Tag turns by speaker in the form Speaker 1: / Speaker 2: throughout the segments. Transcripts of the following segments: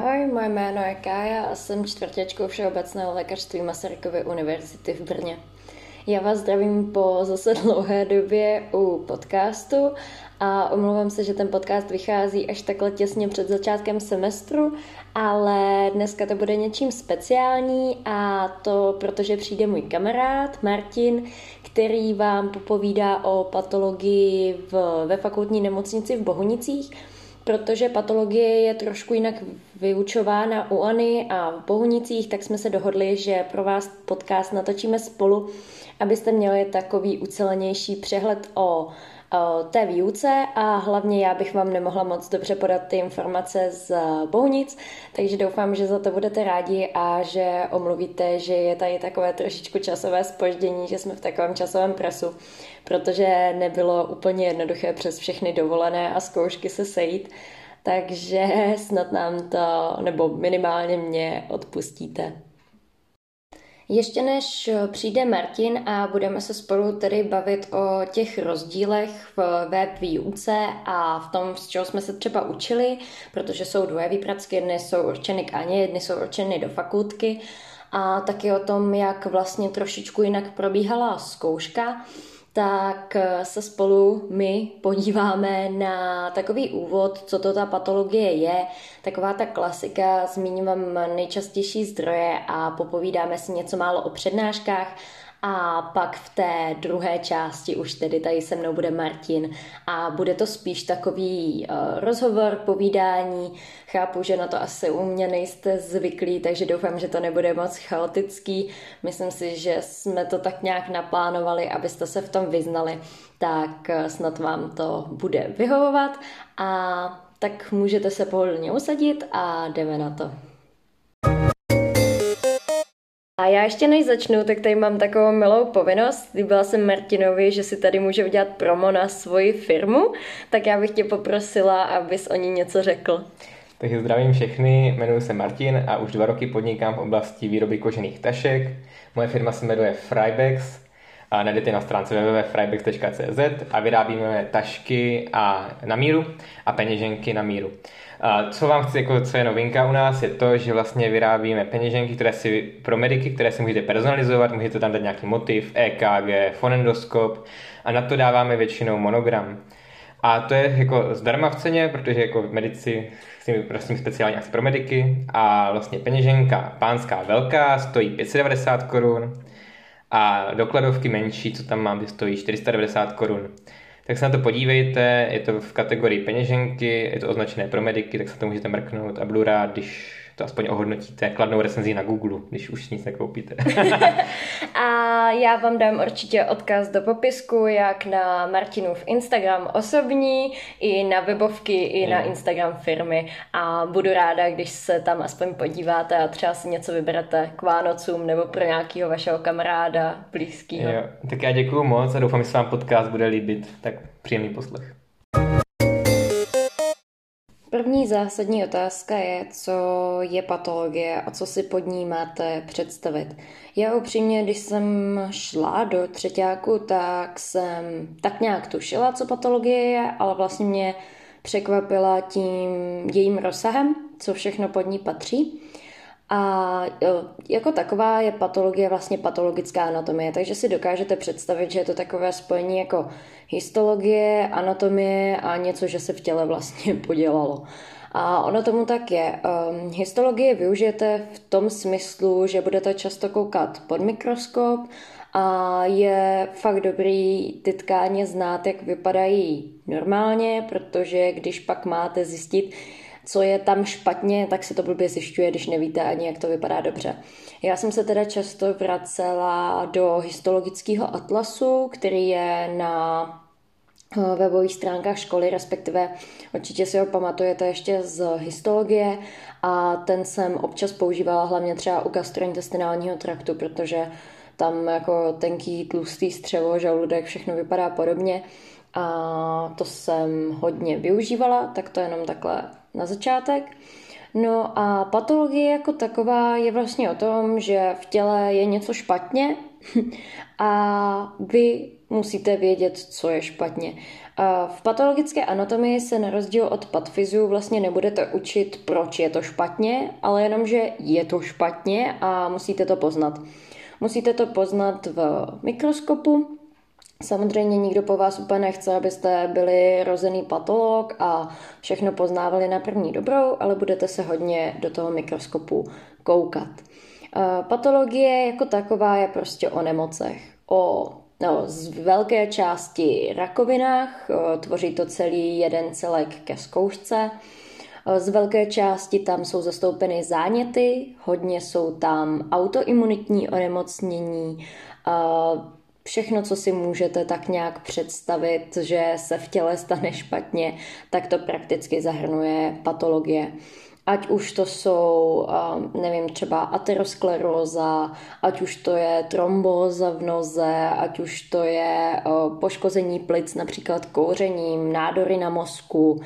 Speaker 1: Ahoj, moje jméno je Kája a jsem čtvrtěčkou Všeobecného lékařství Masarykovy univerzity v Brně. Já vás zdravím po zase dlouhé době u podcastu a omlouvám se, že ten podcast vychází až takhle těsně před začátkem semestru, ale dneska to bude něčím speciální a to protože přijde můj kamarád Martin, který vám popovídá o patologii v, ve fakultní nemocnici v Bohunicích, protože patologie je trošku jinak vyučována u Ani a v Bohunicích, tak jsme se dohodli, že pro vás podcast natočíme spolu, abyste měli takový ucelenější přehled o té výuce. A hlavně já bych vám nemohla moc dobře podat ty informace z Bohunic, takže doufám, že za to budete rádi a že omluvíte, že je tady takové trošičku časové spoždění, že jsme v takovém časovém presu, protože nebylo úplně jednoduché přes všechny dovolené a zkoušky se sejít, takže snad nám to, nebo minimálně mě odpustíte. Ještě než přijde Martin a budeme se spolu tedy bavit o těch rozdílech v web výuce a v tom, z čeho jsme se třeba učili, protože jsou dvoje výpracky, jedny jsou určeny k Aně, jedny jsou určeny do fakultky a taky o tom, jak vlastně trošičku jinak probíhala zkouška tak eh, se spolu my podíváme na takový úvod, co to ta patologie je, taková ta klasika, zmíním vám nejčastější zdroje a popovídáme si něco málo o přednáškách a pak v té druhé části už tedy tady se mnou bude Martin a bude to spíš takový uh, rozhovor, povídání. Chápu, že na to asi u mě nejste zvyklí, takže doufám, že to nebude moc chaotický. Myslím si, že jsme to tak nějak naplánovali, abyste se v tom vyznali, tak uh, snad vám to bude vyhovovat a tak můžete se pohodlně usadit a jdeme na to. A já ještě než začnu, tak tady mám takovou milou povinnost. Líbila jsem Martinovi, že si tady může udělat promo na svoji firmu, tak já bych tě poprosila, abys o ní něco řekl.
Speaker 2: Takže zdravím všechny, jmenuji se Martin a už dva roky podnikám v oblasti výroby kožených tašek. Moje firma se jmenuje Frybex a najdete na stránce www.frybex.cz a vyrábíme tašky a na míru a peněženky na míru. A co vám chci, jako, co je novinka u nás, je to, že vlastně vyrábíme peněženky, které si pro mediky, které si můžete personalizovat, můžete tam dát nějaký motiv, EKG, fonendoskop a na to dáváme většinou monogram. A to je jako zdarma v ceně, protože jako medici si prosím speciální akci pro mediky a vlastně peněženka pánská velká stojí 590 korun a dokladovky menší, co tam mám, stojí 490 korun tak se na to podívejte, je to v kategorii peněženky, je to označené pro mediky, tak se to můžete mrknout a budu rád, když to aspoň ohodnotíte kladnou recenzi na Google, když už nic nekoupíte.
Speaker 1: a já vám dám určitě odkaz do popisku, jak na Martinův Instagram osobní, i na webovky, i na Instagram firmy a budu ráda, když se tam aspoň podíváte a třeba si něco vyberete k Vánocům nebo pro nějakého vašeho kamaráda blízkého.
Speaker 2: Tak já děkuji moc a doufám, že se vám podcast bude líbit. Tak příjemný poslech.
Speaker 1: První zásadní otázka je, co je patologie a co si pod ní máte představit. Já upřímně, když jsem šla do třetíku, tak jsem tak nějak tušila, co patologie je, ale vlastně mě překvapila tím jejím rozsahem, co všechno pod ní patří. A jako taková je patologie vlastně patologická anatomie, takže si dokážete představit, že je to takové spojení jako histologie, anatomie a něco, že se v těle vlastně podělalo. A ono tomu tak je. Um, histologie využijete v tom smyslu, že budete často koukat pod mikroskop a je fakt dobrý ty tkáně znát, jak vypadají normálně, protože když pak máte zjistit, co je tam špatně, tak se to blbě zjišťuje, když nevíte ani, jak to vypadá dobře. Já jsem se teda často vracela do histologického atlasu, který je na eh, webových stránkách školy, respektive určitě si ho pamatujete ještě z histologie a ten jsem občas používala hlavně třeba u gastrointestinálního traktu, protože tam jako tenký, tlustý střevo, žaludek, všechno vypadá podobně a to jsem hodně využívala, tak to jenom takhle na začátek. No a patologie jako taková je vlastně o tom, že v těle je něco špatně a vy musíte vědět, co je špatně. V patologické anatomii se na rozdíl od patfyzu vlastně nebudete učit, proč je to špatně, ale jenom, že je to špatně a musíte to poznat. Musíte to poznat v mikroskopu, Samozřejmě nikdo po vás úplně nechce, abyste byli rozený patolog a všechno poznávali na první dobrou, ale budete se hodně do toho mikroskopu koukat. Patologie jako taková je prostě o nemocech, o no, z velké části rakovinách, tvoří to celý jeden celek ke zkoušce. Z velké části tam jsou zastoupeny záněty, hodně jsou tam autoimunitní onemocnění, všechno, co si můžete tak nějak představit, že se v těle stane špatně, tak to prakticky zahrnuje patologie ať už to jsou, nevím, třeba ateroskleróza, ať už to je trombóza v noze, ať už to je poškození plic například kouřením, nádory na mozku,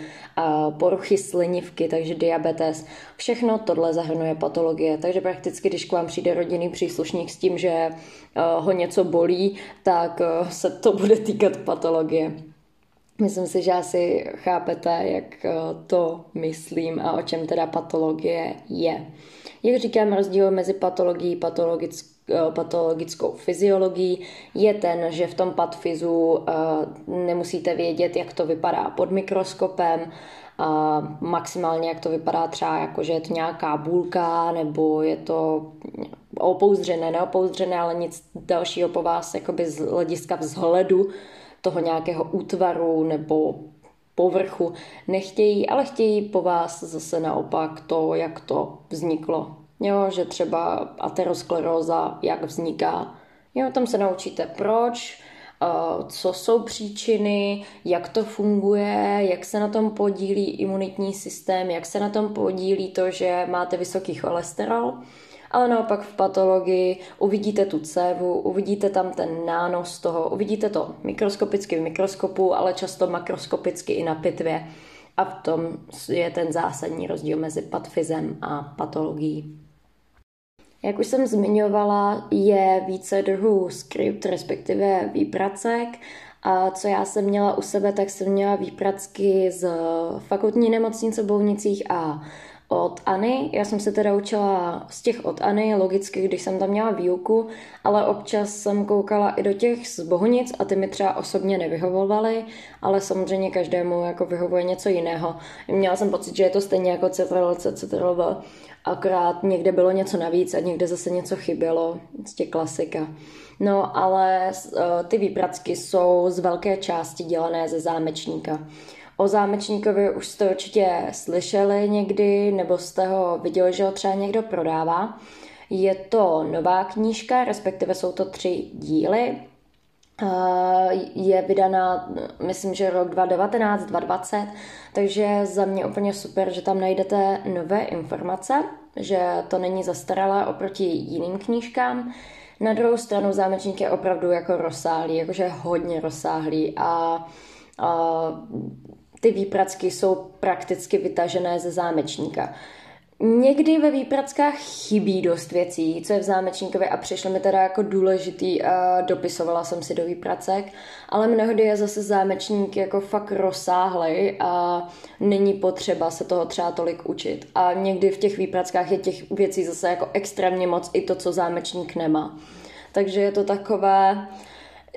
Speaker 1: poruchy slinivky, takže diabetes. Všechno tohle zahrnuje patologie, takže prakticky, když k vám přijde rodinný příslušník s tím, že ho něco bolí, tak se to bude týkat patologie. Myslím si, že asi chápete, jak eh, to myslím a o čem teda patologie je. Jak říkám, rozdíl mezi patologií a eh, patologickou fyziologií je ten, že v tom patfizu eh, nemusíte vědět, jak to vypadá pod mikroskopem, a maximálně jak to vypadá třeba jako, že je to nějaká bůlka nebo je to opouzdřené, neopouzdřené, ale nic dalšího po vás jakoby z hlediska vzhledu toho nějakého útvaru nebo povrchu nechtějí, ale chtějí po vás zase naopak to, jak to vzniklo. Jo, že třeba ateroskleróza, jak vzniká. Jo, tam se naučíte proč, co jsou příčiny, jak to funguje, jak se na tom podílí imunitní systém, jak se na tom podílí to, že máte vysoký cholesterol ale naopak v patologii uvidíte tu cévu, uvidíte tam ten nános toho, uvidíte to mikroskopicky v mikroskopu, ale často makroskopicky i na pitvě. A v tom je ten zásadní rozdíl mezi patfizem a patologií. Jak už jsem zmiňovala, je více druhů skript, respektive výpracek. A co já jsem měla u sebe, tak jsem měla výpracky z fakultní nemocnice Bounicích a odAny. Já jsem se teda učila z těch od Any, logicky, když jsem tam měla výuku, ale občas jsem koukala i do těch z Bohunic a ty mi třeba osobně nevyhovovaly, ale samozřejmě každému jako vyhovuje něco jiného. Měla jsem pocit, že je to stejně jako CTRL-C, CTRL-V, akorát někde bylo něco navíc a někde zase něco chybělo, z těch klasika. No, ale uh, ty výpracky jsou z velké části dělané ze zámečníka. O zámečníkovi už jste určitě slyšeli někdy, nebo jste ho viděli, že ho třeba někdo prodává. Je to nová knížka, respektive jsou to tři díly. Je vydaná, myslím, že rok 2019, 2020, takže za mě úplně super, že tam najdete nové informace, že to není zastaralé oproti jiným knížkám. Na druhou stranu zámečník je opravdu jako rozsáhlý, jakože hodně rozsáhlý a, a ty výpracky jsou prakticky vytažené ze zámečníka. Někdy ve výprackách chybí dost věcí, co je v zámečníkovi a přišlo mi teda jako důležitý a dopisovala jsem si do výpracek, ale mnohdy je zase zámečník jako fakt rozsáhlej a není potřeba se toho třeba tolik učit. A někdy v těch výprackách je těch věcí zase jako extrémně moc i to, co zámečník nemá. Takže je to takové,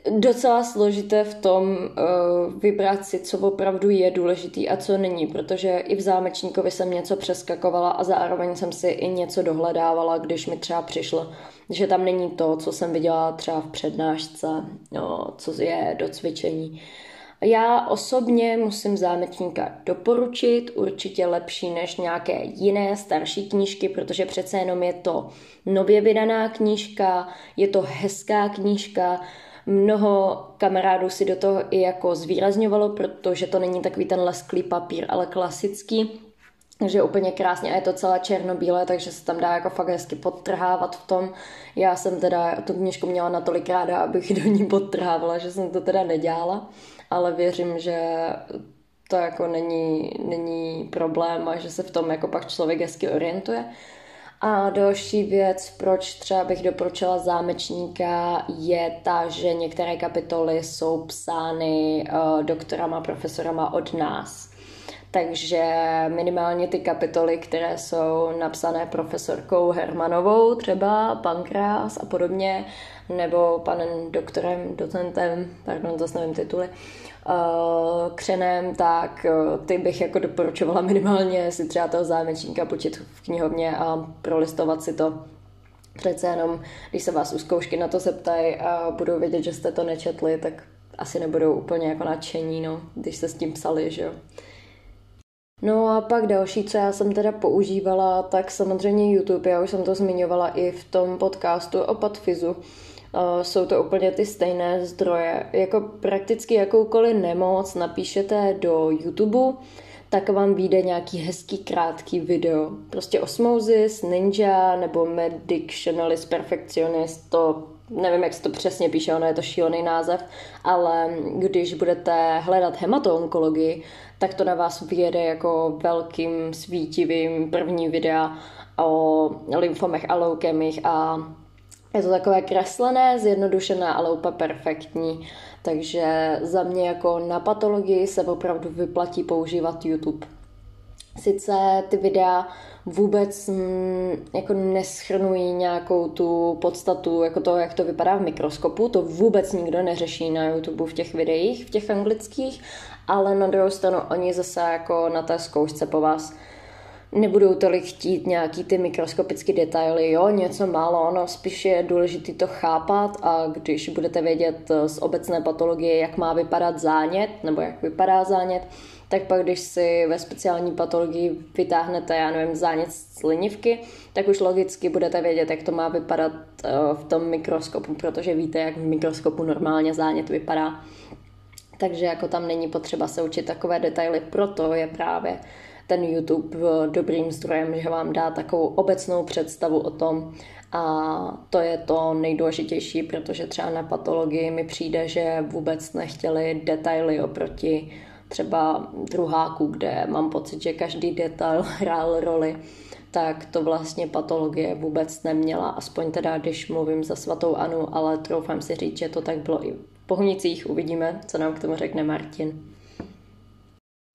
Speaker 1: docela složité v tom uh, vybrat si, co opravdu je důležitý a co není, protože i v zámečníkovi jsem něco přeskakovala a zároveň jsem si i něco dohledávala, když mi třeba přišlo, že tam není to, co jsem viděla třeba v přednášce, no, co je do cvičení. Já osobně musím zámečníka doporučit, určitě lepší než nějaké jiné starší knížky, protože přece jenom je to nově vydaná knížka, je to hezká knížka, Mnoho kamarádů si do toho i jako zvýrazňovalo, protože to není takový ten lesklý papír, ale klasický. Takže je úplně krásně a je to celé černobílé, takže se tam dá jako fakt hezky podtrhávat v tom. Já jsem teda tu knižku měla natolik ráda, abych do ní podtrhávala, že jsem to teda nedělala, ale věřím, že to jako není, není problém a že se v tom jako pak člověk hezky orientuje. A další věc, proč třeba bych doporučila zámečníka, je ta, že některé kapitoly jsou psány uh, doktorama, profesorama od nás. Takže minimálně ty kapitoly, které jsou napsané profesorkou Hermanovou, třeba Pankrás a podobně, nebo panem doktorem, docentem, pardon, zase nevím tituly, uh, křenem, tak uh, ty bych jako doporučovala minimálně si třeba toho zámečníka počít v knihovně a prolistovat si to. Přece jenom, když se vás u zkoušky na to zeptají a budou vědět, že jste to nečetli, tak asi nebudou úplně jako nadšení, no, když se s tím psali, že jo. No a pak další, co já jsem teda používala, tak samozřejmě YouTube, já už jsem to zmiňovala i v tom podcastu o Patfizu. Uh, jsou to úplně ty stejné zdroje. Jako prakticky jakoukoliv nemoc napíšete do YouTube, tak vám vyjde nějaký hezký krátký video. Prostě Osmosis, Ninja nebo Medictionalist Perfectionist, to nevím, jak se to přesně píše, ono je to šílený název, ale když budete hledat hematoonkologii, tak to na vás vyjede jako velkým svítivým první videa o lymfomech a leukemích a je to takové kreslené, zjednodušené, ale úplně perfektní. Takže za mě jako na patologii se opravdu vyplatí používat YouTube. Sice ty videa vůbec mm, jako neschrnují nějakou tu podstatu, jako to, jak to vypadá v mikroskopu, to vůbec nikdo neřeší na YouTube v těch videích, v těch anglických, ale na druhou stranu oni zase jako na té zkoušce po vás nebudou tolik chtít nějaký ty mikroskopické detaily, jo, něco málo, ono spíš je důležité to chápat a když budete vědět z obecné patologie, jak má vypadat zánět, nebo jak vypadá zánět, tak pak když si ve speciální patologii vytáhnete, já nevím, zánět z slinivky, tak už logicky budete vědět, jak to má vypadat eh, v tom mikroskopu, protože víte, jak v mikroskopu normálně zánět vypadá. Takže jako tam není potřeba se učit takové detaily, proto je právě ten YouTube dobrým zdrojem, že vám dá takovou obecnou představu o tom, a to je to nejdůležitější, protože třeba na patologii mi přijde, že vůbec nechtěli detaily oproti třeba druháku, kde mám pocit, že každý detail hrál roli, tak to vlastně patologie vůbec neměla, aspoň teda, když mluvím za svatou Anu, ale troufám si říct, že to tak bylo i v Pohnicích, uvidíme, co nám k tomu řekne Martin.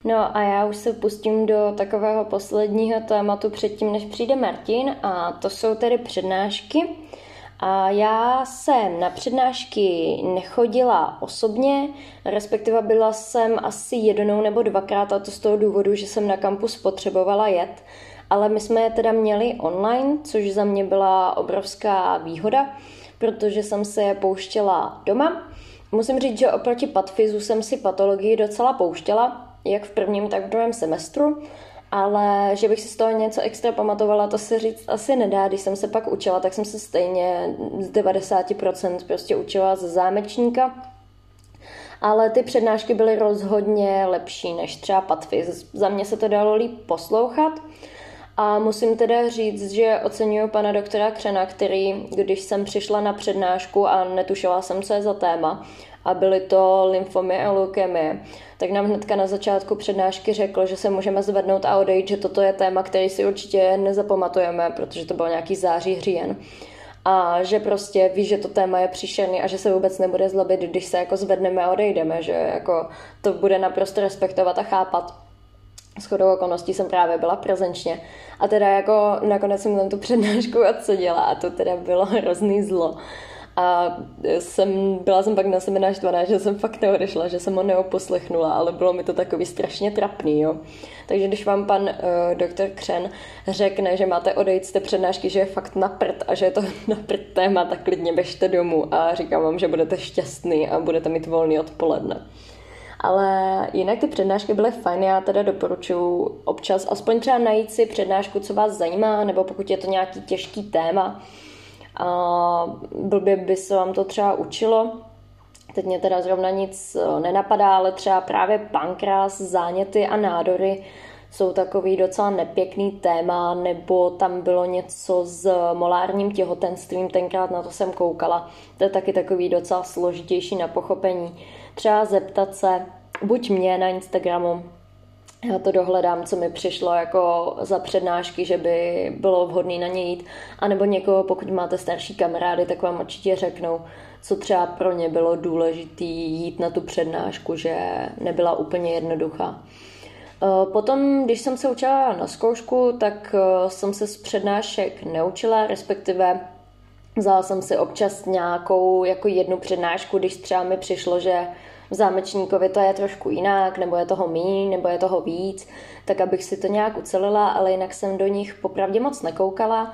Speaker 1: No a já už se pustím do takového posledního tématu předtím, než přijde Martin a to jsou tedy přednášky. A já jsem na přednášky nechodila osobně, respektive byla jsem asi jednou nebo dvakrát a to z toho důvodu, že jsem na kampus potřebovala jet, ale my jsme je teda měli online, což za mě byla obrovská výhoda, protože jsem se je pouštěla doma. Musím říct, že oproti patfizu jsem si patologii docela pouštěla, jak v prvním, tak v druhém semestru, ale že bych si z toho něco extra pamatovala, to se říct asi nedá. Když jsem se pak učila, tak jsem se stejně z 90% prostě učila ze zámečníka, ale ty přednášky byly rozhodně lepší než třeba Patfiz. Za mě se to dalo líp poslouchat. A musím teda říct, že oceňuji pana doktora Křena, který, když jsem přišla na přednášku a netušila jsem, co je za téma, a byly to lymfomy a leukemie, tak nám hnedka na začátku přednášky řekl, že se můžeme zvednout a odejít, že toto je téma, který si určitě nezapamatujeme, protože to byl nějaký září hříjen. A že prostě ví, že to téma je příšerný a že se vůbec nebude zlobit, když se jako zvedneme a odejdeme, že jako to bude naprosto respektovat a chápat. S chodou okolností jsem právě byla prezenčně. A teda jako nakonec jsem tam tu přednášku odseděla a to teda bylo hrozný zlo. A jsem, byla jsem pak na sebe naštvaná, že jsem fakt neodešla, že jsem ho neoposlechnula, ale bylo mi to takový strašně trapný, jo. Takže když vám pan uh, doktor Křen řekne, že máte odejít z té přednášky, že je fakt na prd a že je to na prd téma, tak klidně běžte domů a říkám vám, že budete šťastný a budete mít volný odpoledne. Ale jinak ty přednášky byly fajn, já teda doporučuji občas aspoň třeba najít si přednášku, co vás zajímá, nebo pokud je to nějaký těžký téma, a blbě by se vám to třeba učilo. Teď mě teda zrovna nic eh, nenapadá, ale třeba právě pankrás, záněty a nádory jsou takový docela nepěkný téma, nebo tam bylo něco s molárním těhotenstvím, tenkrát na to jsem koukala. To je taky takový docela složitější na pochopení. Třeba zeptat se, buď mě na Instagramu, Já to dohledám, co mi přišlo jako za přednášky, že by bylo vhodné na ně jít. A nebo někoho, pokud máte starší kamarády, tak vám určitě řeknou, co třeba pro ně bylo důležité jít na tu přednášku, že nebyla úplně jednoduchá. Eh, potom, když jsem se učila na zkoušku, tak eh, jsem se z přednášek neučila, respektive vzala jsem si občas nějakou jako jednu přednášku, když třeba mi přišlo, že v zámečníkovi to je trošku jinak, nebo je toho míň, nebo je toho víc, tak abych si to nějak ucelila, ale jinak jsem do nich popravdě moc nekoukala.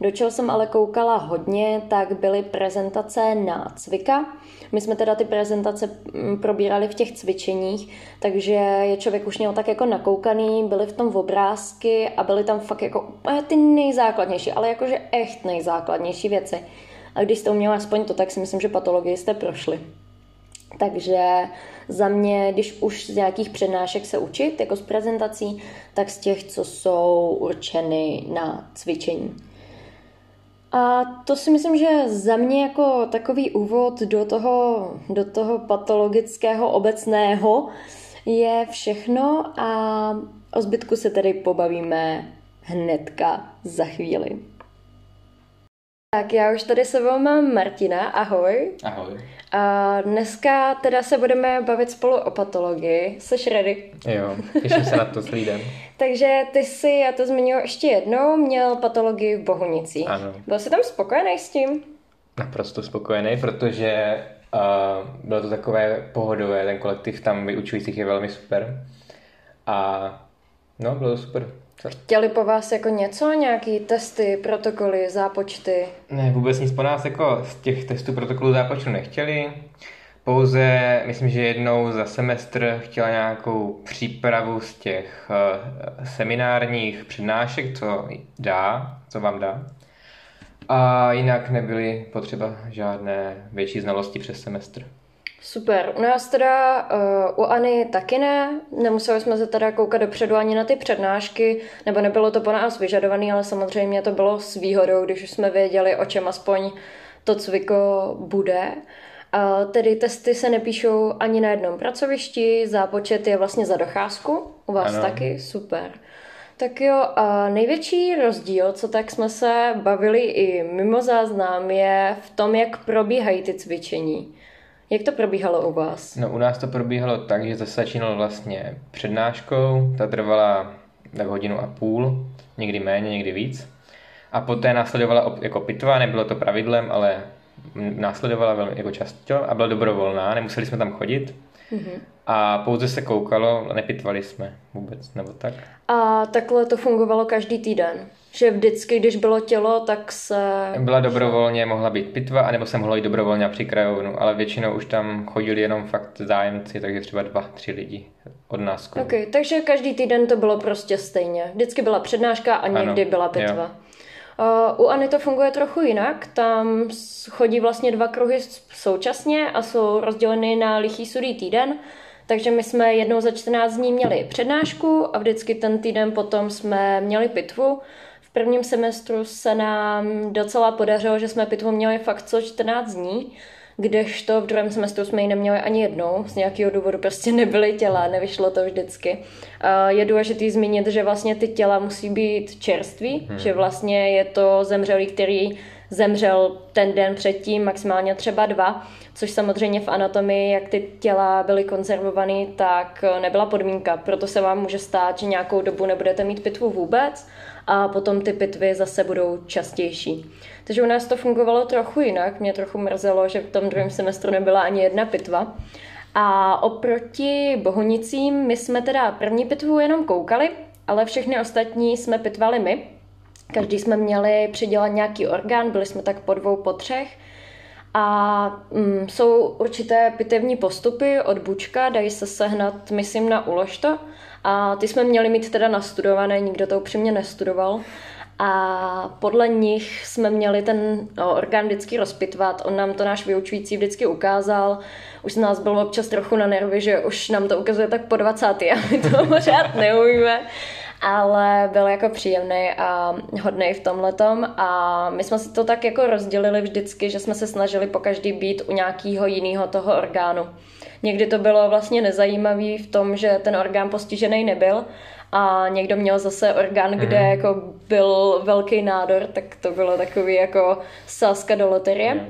Speaker 1: Do čeho jsem ale koukala hodně, tak byly prezentace na cvika. My jsme teda ty prezentace mm, probírali v těch cvičeních, takže je člověk už měl tak jako nakoukaný, byly v tom obrázky a byly tam fakt jako ty nejzákladnější, ale jakože echt nejzákladnější věci. A když jste uměla aspoň to, tak si myslím, že patologii jste prošli. Takže za mě, když už z nějakých přednášek se učit, jako z prezentací, tak z těch, co jsou určeny na cvičení. A to si myslím, že za mě jako takový úvod do toho, do toho patologického obecného je všechno a o zbytku se tedy pobavíme hnedka za chvíli. Tak já už tady sebou mám Martina, ahoj.
Speaker 2: Ahoj.
Speaker 1: A dneska teda se budeme bavit spolu o patologii. Jsi ready?
Speaker 2: Jo, těším se na to celý den.
Speaker 1: Takže ty jsi, já to zmiňuji ještě jednou, měl patologii v Bohunici.
Speaker 2: Ano.
Speaker 1: Byl jsi tam spokojený s tím?
Speaker 2: Naprosto spokojený, protože uh, bylo to takové pohodové, ten kolektiv tam vyučujících je velmi super. A no, bylo to super.
Speaker 1: Chtěli po vás jako něco, nějaký testy, protokoly, zápočty?
Speaker 2: Ne, vůbec nic po nás jako z těch testů protokolů zápočtu nechtěli. Pouze, myslím, že jednou za semestr chtěla nějakou přípravu z těch uh, seminárních přednášek, co dá, co vám dá. A jinak nebyly potřeba žádné větší znalosti přes semestr.
Speaker 1: Super. U nás teda uh, u Ani taky ne. Nemuseli jsme se teda koukat dopředu ani na ty přednášky, nebo nebylo to po nás vyžadované, ale samozřejmě to bylo s výhodou, když už jsme věděli, o čem aspoň to cviko bude. Uh, tedy testy se nepíšou ani na jednom pracovišti, zápočet je vlastně za docházku. U vás ano. taky? Super. Tak jo, a největší rozdíl, co tak jsme se bavili i mimo záznam, je v tom, jak probíhají ty cvičení. Jak to probíhalo u vás?
Speaker 2: No u nás to probíhalo tak, že to začínalo vlastně přednáškou, ta trvala tak hodinu a půl, někdy méně, někdy víc. A poté následovala jako pitva, nebylo to pravidlem, ale následovala velmi jako často a byla dobrovolná, nemuseli jsme tam chodit. Mm-hmm. A pouze se koukalo, nepitvali jsme vůbec, nebo tak.
Speaker 1: A takhle to fungovalo každý týden? Že vždycky, když bylo tělo, tak se...
Speaker 2: Byla dobrovolně, mohla být pitva, anebo se mohla jít dobrovolně při krajovnu, ale většinou už tam chodili jenom fakt zájemci, takže třeba dva, tři lidi od nás.
Speaker 1: Ok, takže každý týden to bylo prostě stejně. Vždycky byla přednáška a někdy ano, byla pitva. Jo. Uh, u Ani to funguje trochu jinak, tam chodí vlastně dva kruhy současně a jsou rozděleny na lichý sudý týden, takže my jsme jednou za 14 dní měli přednášku a vždycky ten týden potom jsme měli pitvu. V prvním semestru se nám docela podařilo, že jsme pitvu měli fakt co 14 dní, kdežto v druhém semestru jsme ji neměli ani jednou, z nějakého důvodu prostě nebyly těla, nevyšlo to vždycky. Je důležité zmínit, že vlastně ty těla musí být čerství, hmm. že vlastně je to zemřelý, který zemřel ten den předtím, maximálně třeba dva, což samozřejmě v anatomii, jak ty těla byly konzervované, tak nebyla podmínka. Proto se vám může stát, že nějakou dobu nebudete mít pitvu vůbec a potom ty pitvy zase budou častější. Takže u nás to fungovalo trochu jinak. Mě trochu mrzelo, že v tom druhém semestru nebyla ani jedna pitva. A oproti Bohunicím my jsme teda první pitvu jenom koukali, ale všechny ostatní jsme pitvali my. Každý jsme měli přidělat nějaký orgán, byli jsme tak po dvou, po třech. A mm, jsou určité pitevní postupy od bučka, dají se sehnat, myslím, na uložto. A ty jsme měli mít teda nastudované, nikdo to upřímně nestudoval. A podle nich jsme měli ten no, orgán vždycky rozpitvat. On nám to náš vyučující vždycky ukázal. Už z nás bylo občas trochu na nervy, že už nám to ukazuje tak po 20. a my to pořád neumíme ale byl jako příjemný a hodný v tom letom a my jsme si to tak jako rozdělili vždycky, že jsme se snažili po každý být u nějakého jiného toho orgánu. Někdy to bylo vlastně nezajímavý v tom, že ten orgán postižený nebyl a někdo měl zase orgán, kde
Speaker 2: Mhm.
Speaker 1: jako byl velký nádor, tak to bylo takový jako sázka do loterie.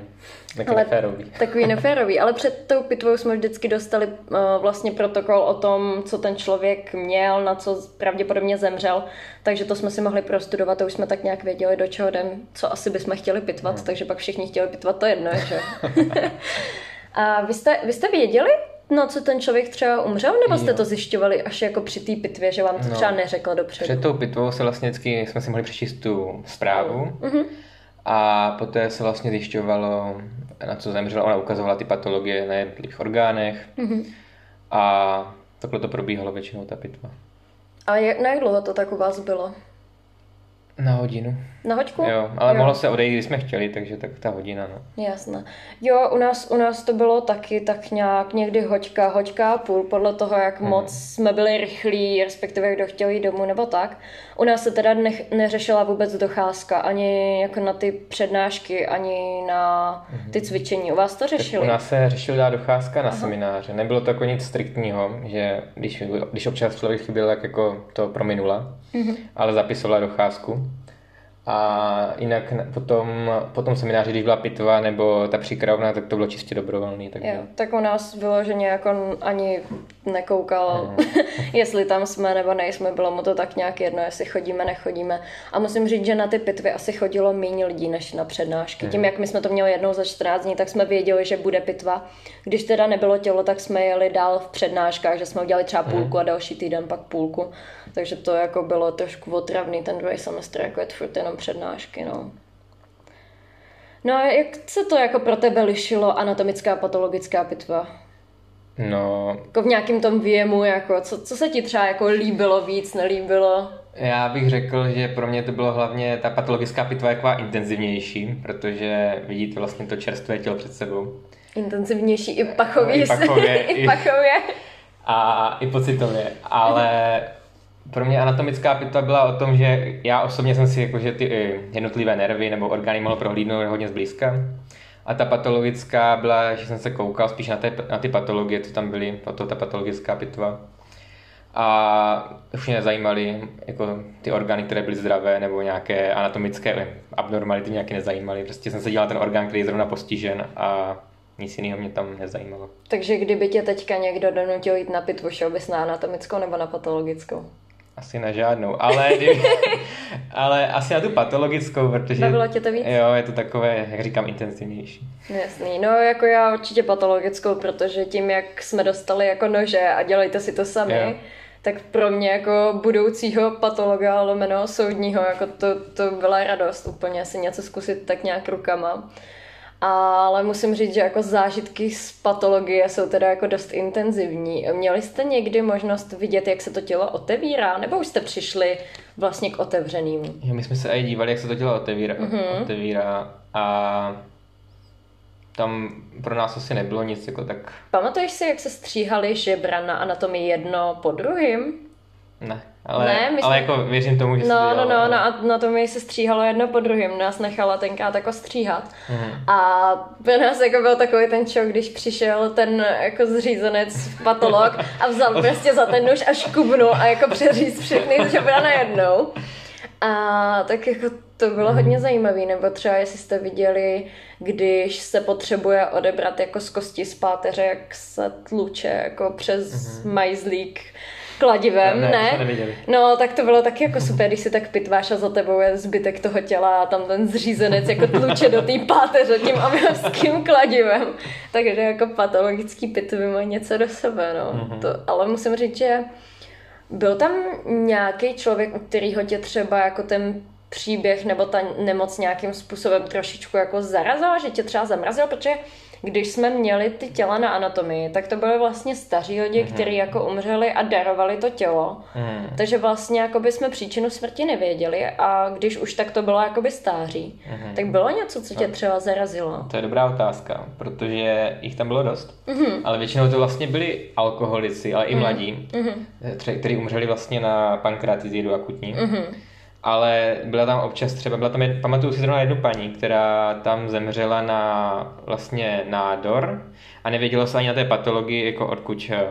Speaker 2: Taky
Speaker 1: Ale-
Speaker 2: neférový.
Speaker 1: Takový neférový, ale před tou pitvou jsme vždycky dostali uh, vlastně protokol o tom, co ten člověk měl, na co pravděpodobně zemřel, takže to jsme si mohli prostudovat a už jsme tak nějak věděli, do čeho jdem, co asi bychom chtěli pitvat,
Speaker 2: Hmm.
Speaker 1: takže pak všichni chtěli pitvat to jedno, že? a vy jste, vy jste věděli, na co ten člověk třeba umřel, nebo jste
Speaker 2: Jo.
Speaker 1: to zjišťovali až jako při té pitvě, že vám to
Speaker 2: No.
Speaker 1: třeba neřekl dopředu?
Speaker 2: Před tou pitvou se vlastně vždycky jsme si mohli přečíst tu zprávu
Speaker 1: Mhm.
Speaker 2: a poté se vlastně zjišťovalo, na co zemřela. Ona ukazovala ty patologie na jednotlivých orgánech
Speaker 1: Mhm.
Speaker 2: a takhle to probíhalo většinou ta pitva.
Speaker 1: A jak, na jak dlouho to tak u vás bylo?
Speaker 2: Na hodinu.
Speaker 1: Na hoďku?
Speaker 2: Jo, ale mohlo se odejít, když jsme chtěli, takže tak ta hodina, no.
Speaker 1: Jasné. Jo, u nás, u nás to bylo taky tak nějak někdy hoďka, hoďka a půl, podle toho, jak
Speaker 2: Mhm.
Speaker 1: moc jsme byli rychlí, respektive kdo chtěl jít domů nebo tak. U nás se teda nech, neřešila vůbec docházka, ani jako na ty přednášky, ani na ty cvičení. U vás to
Speaker 2: Mhm. Tak
Speaker 1: řešili?
Speaker 2: u nás se řešila dá docházka na semináře. Nebylo to jako nic striktního, že když, když občas člověk chyběl, tak jako to prominula,
Speaker 1: Mhm.
Speaker 2: ale zapisovala docházku. A jinak na- potom, po tom semináři, když byla pitva nebo ta příkravna, tak to bylo čistě dobrovolný. Takže...
Speaker 1: Jo, tak u nás vyloženě jako ani nekoukal,
Speaker 2: Mhm.
Speaker 1: jestli tam jsme nebo nejsme, bylo mu to tak nějak jedno, jestli chodíme, nechodíme. A musím říct, že na ty pitvy asi chodilo méně lidí než na přednášky.
Speaker 2: Mhm.
Speaker 1: Tím, jak my jsme to měli jednou za 14 dní, tak jsme věděli, že bude pitva. Když teda nebylo tělo, tak jsme jeli dál v přednáškách, že jsme udělali třeba půlku a další týden pak půlku. Takže to jako bylo trošku otravný ten druhý semestr, jako je furt jenom přednášky, no. No a jak se to jako pro tebe lišilo anatomická a patologická pitva?
Speaker 2: No,
Speaker 1: Jako v nějakém tom věmu, jako co, co se ti třeba jako líbilo víc, nelíbilo?
Speaker 2: já bych řekl, že pro mě to bylo hlavně ta patologická pitva je taková intenzivnější, protože vidíte vlastně to čerstvé tělo před sebou.
Speaker 1: Intenzivnější i pachově.
Speaker 2: I pachově,
Speaker 1: I
Speaker 2: i-
Speaker 1: pachově.
Speaker 2: a i pocitově, ale pro mě anatomická pitva byla o tom, že já osobně jsem si jakože ty eh, jednotlivé nervy nebo orgány mohl prohlídnout hodně zblízka. A ta patologická byla, že jsem se koukal spíš na, té, na ty patologie, co tam byly, proto ta patologická pitva. A už mě nezajímaly jako ty orgány, které byly zdravé, nebo nějaké anatomické eh, abnormality mě nějaké nezajímaly. Prostě jsem se dělal ten orgán, který je zrovna postižen a nic jiného mě tam nezajímalo.
Speaker 1: Takže kdyby tě teďka někdo donutil jít na pitvu, šel bys na anatomickou nebo na patologickou?
Speaker 2: Asi na žádnou, ale, ale asi na tu patologickou, protože
Speaker 1: Bavilo tě to víc?
Speaker 2: jo, je to takové, jak říkám, intenzivnější.
Speaker 1: Jasný, no jako já určitě patologickou, protože tím, jak jsme dostali jako nože a dělejte si to sami,
Speaker 2: Jo.
Speaker 1: tak pro mě jako budoucího patologa lomeno soudního, jako to, to byla radost úplně si něco zkusit tak nějak rukama. Ale musím říct, že jako zážitky z patologie jsou teda jako dost intenzivní. Měli jste někdy možnost vidět, jak se to tělo otevírá, nebo už jste přišli vlastně k otevřeným?
Speaker 2: Jo, my jsme se i dívali, jak se to tělo otevírá,
Speaker 1: Mhm.
Speaker 2: mm-hmm. otevírá a tam pro nás asi nebylo nic jako tak,
Speaker 1: Pamatuješ si, jak se stříhali žebra na anatomii jedno po druhým?
Speaker 2: ne, ale,
Speaker 1: Ne, my
Speaker 2: ale
Speaker 1: jsme-
Speaker 2: jako věřím tomu, že to
Speaker 1: No, no,
Speaker 2: dělalo.
Speaker 1: no, na, na tom se stříhalo jedno po druhém, nás nechala tenkrát jako stříhat.
Speaker 2: Mhm.
Speaker 1: A pro nás jako byl takový ten šok, když přišel ten jako zřízenec patolog a vzal prostě za ten nůž a škubnul a jako přeříz všechny žebra najednou. A tak jako to bylo hodně zajímavé, nebo třeba jestli jste viděli, když se potřebuje odebrat jako z kosti z páteře, jak se tluče jako přes majzlík kladivem,
Speaker 2: Ne,
Speaker 1: ne?
Speaker 2: neviděli.
Speaker 1: No, tak to bylo taky jako super, když si tak pitváš a za tebou je zbytek toho těla a tam ten zřízenec jako tluče do té páteře tím obrovským kladivem. Takže jako patologický pitvy mají něco do sebe, no.
Speaker 2: Mhm.
Speaker 1: To, ale musím říct, že byl tam nějaký člověk, u kterého tě třeba jako ten příběh nebo ta nemoc nějakým způsobem trošičku jako zarazila, že tě třeba zamrazil, protože když jsme měli ty těla na anatomii, tak to byly vlastně staří lidi,
Speaker 2: Mhm.
Speaker 1: kteří jako umřeli a darovali to tělo.
Speaker 2: Hmm.
Speaker 1: Takže vlastně jakoby jsme příčinu smrti nevěděli a když už tak to bylo jakoby stáří.
Speaker 2: Mhm.
Speaker 1: Tak bylo něco, co tě třeba zarazilo?
Speaker 2: To je dobrá otázka, protože jich tam bylo dost,
Speaker 1: Mhm.
Speaker 2: mm-hmm. ale většinou to vlastně byli alkoholici, ale i mladí,
Speaker 1: Mhm.
Speaker 2: mm-hmm. kteří umřeli vlastně na pankreatizidu akutní.
Speaker 1: Mhm.
Speaker 2: Ale byla tam občas třeba, byla tam, pamatuju si zrovna jednu paní, která tam zemřela na vlastně nádor a nevědělo se ani na té patologii, jako odkud, eh,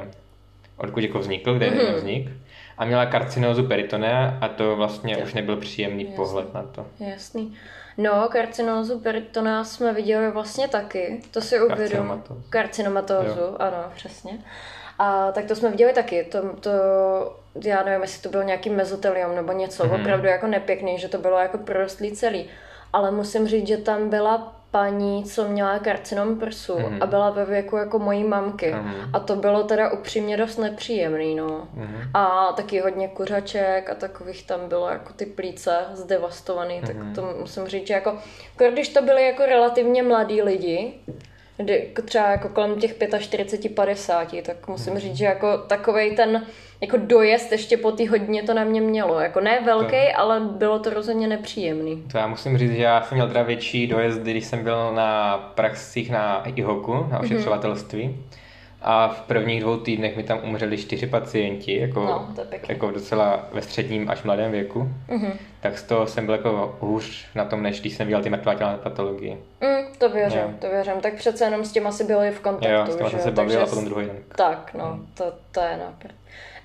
Speaker 2: odkud jako vznikl, kde mm-hmm. vznik. A měla karcinózu peritonea a to vlastně to. už nebyl příjemný Jasný. pohled na to.
Speaker 1: Jasný. No, karcinózu peritonea jsme viděli vlastně taky, to si uvědom. Karcinomatózu, ano, přesně. A tak to jsme viděli taky. To, to, já nevím, jestli to byl nějaký mezotelium nebo něco, mm-hmm. opravdu jako nepěkný, že to bylo jako prorostlý celý. Ale musím říct, že tam byla paní, co měla karcinom prsu mm-hmm. a byla ve věku jako mojí mamky. Mm-hmm. A to bylo teda upřímně dost nepříjemný, no. Mm-hmm. A taky hodně kuřaček a takových tam bylo jako ty plíce zdevastovaný, mm-hmm. tak mhm. to musím říct, že jako, když to byly jako relativně mladí lidi, kdy třeba jako kolem těch 45, 50, tak musím hmm. říct, že jako takovej ten jako dojezd ještě po té hodně to na mě mělo. Jako ne velký, to... ale bylo to rozhodně nepříjemný.
Speaker 2: To já musím říct, že já jsem měl teda větší dojezd, když jsem byl na praxích na IHOKu, na mhm. ošetřovatelství. Mm-hmm a v prvních dvou týdnech mi tam umřeli čtyři pacienti, jako,
Speaker 1: no,
Speaker 2: jako docela ve středním až mladém věku. Mm-hmm. Tak z toho jsem byl jako hůř na tom, než když jsem viděl ty mrtvá těla na patologii.
Speaker 1: Mm, to věřím, jo. to věřím. Tak přece jenom s těma asi byli v kontaktu.
Speaker 2: Jo, s těma jsem se bavil a potom druhý den.
Speaker 1: Tak, no, mm. to, to je napr.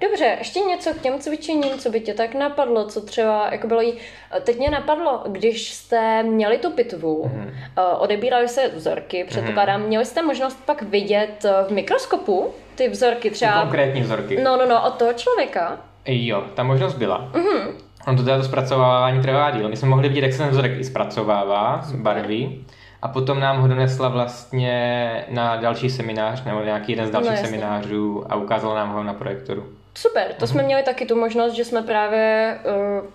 Speaker 1: Dobře, ještě něco k těm cvičením, co by tě tak napadlo, co třeba, jako bylo jí, teď mě napadlo, když jste měli tu pitvu, mm. odebírali se vzorky, předpokládám, mm. měli jste možnost pak vidět eh, v mikroskopu ty vzorky třeba... Ty
Speaker 2: konkrétní vzorky.
Speaker 1: No, no, no, od toho člověka.
Speaker 2: Jo, ta možnost byla. Mm-hmm. On to teda to zpracovávání trvá díl. My jsme mohli vidět, jak se ten vzorek i zpracovává, barví. A potom nám ho donesla vlastně na další seminář, nebo nějaký jeden z dalších no, seminářů a ukázala nám ho na projektoru.
Speaker 1: Super, to jsme měli taky tu možnost, že jsme právě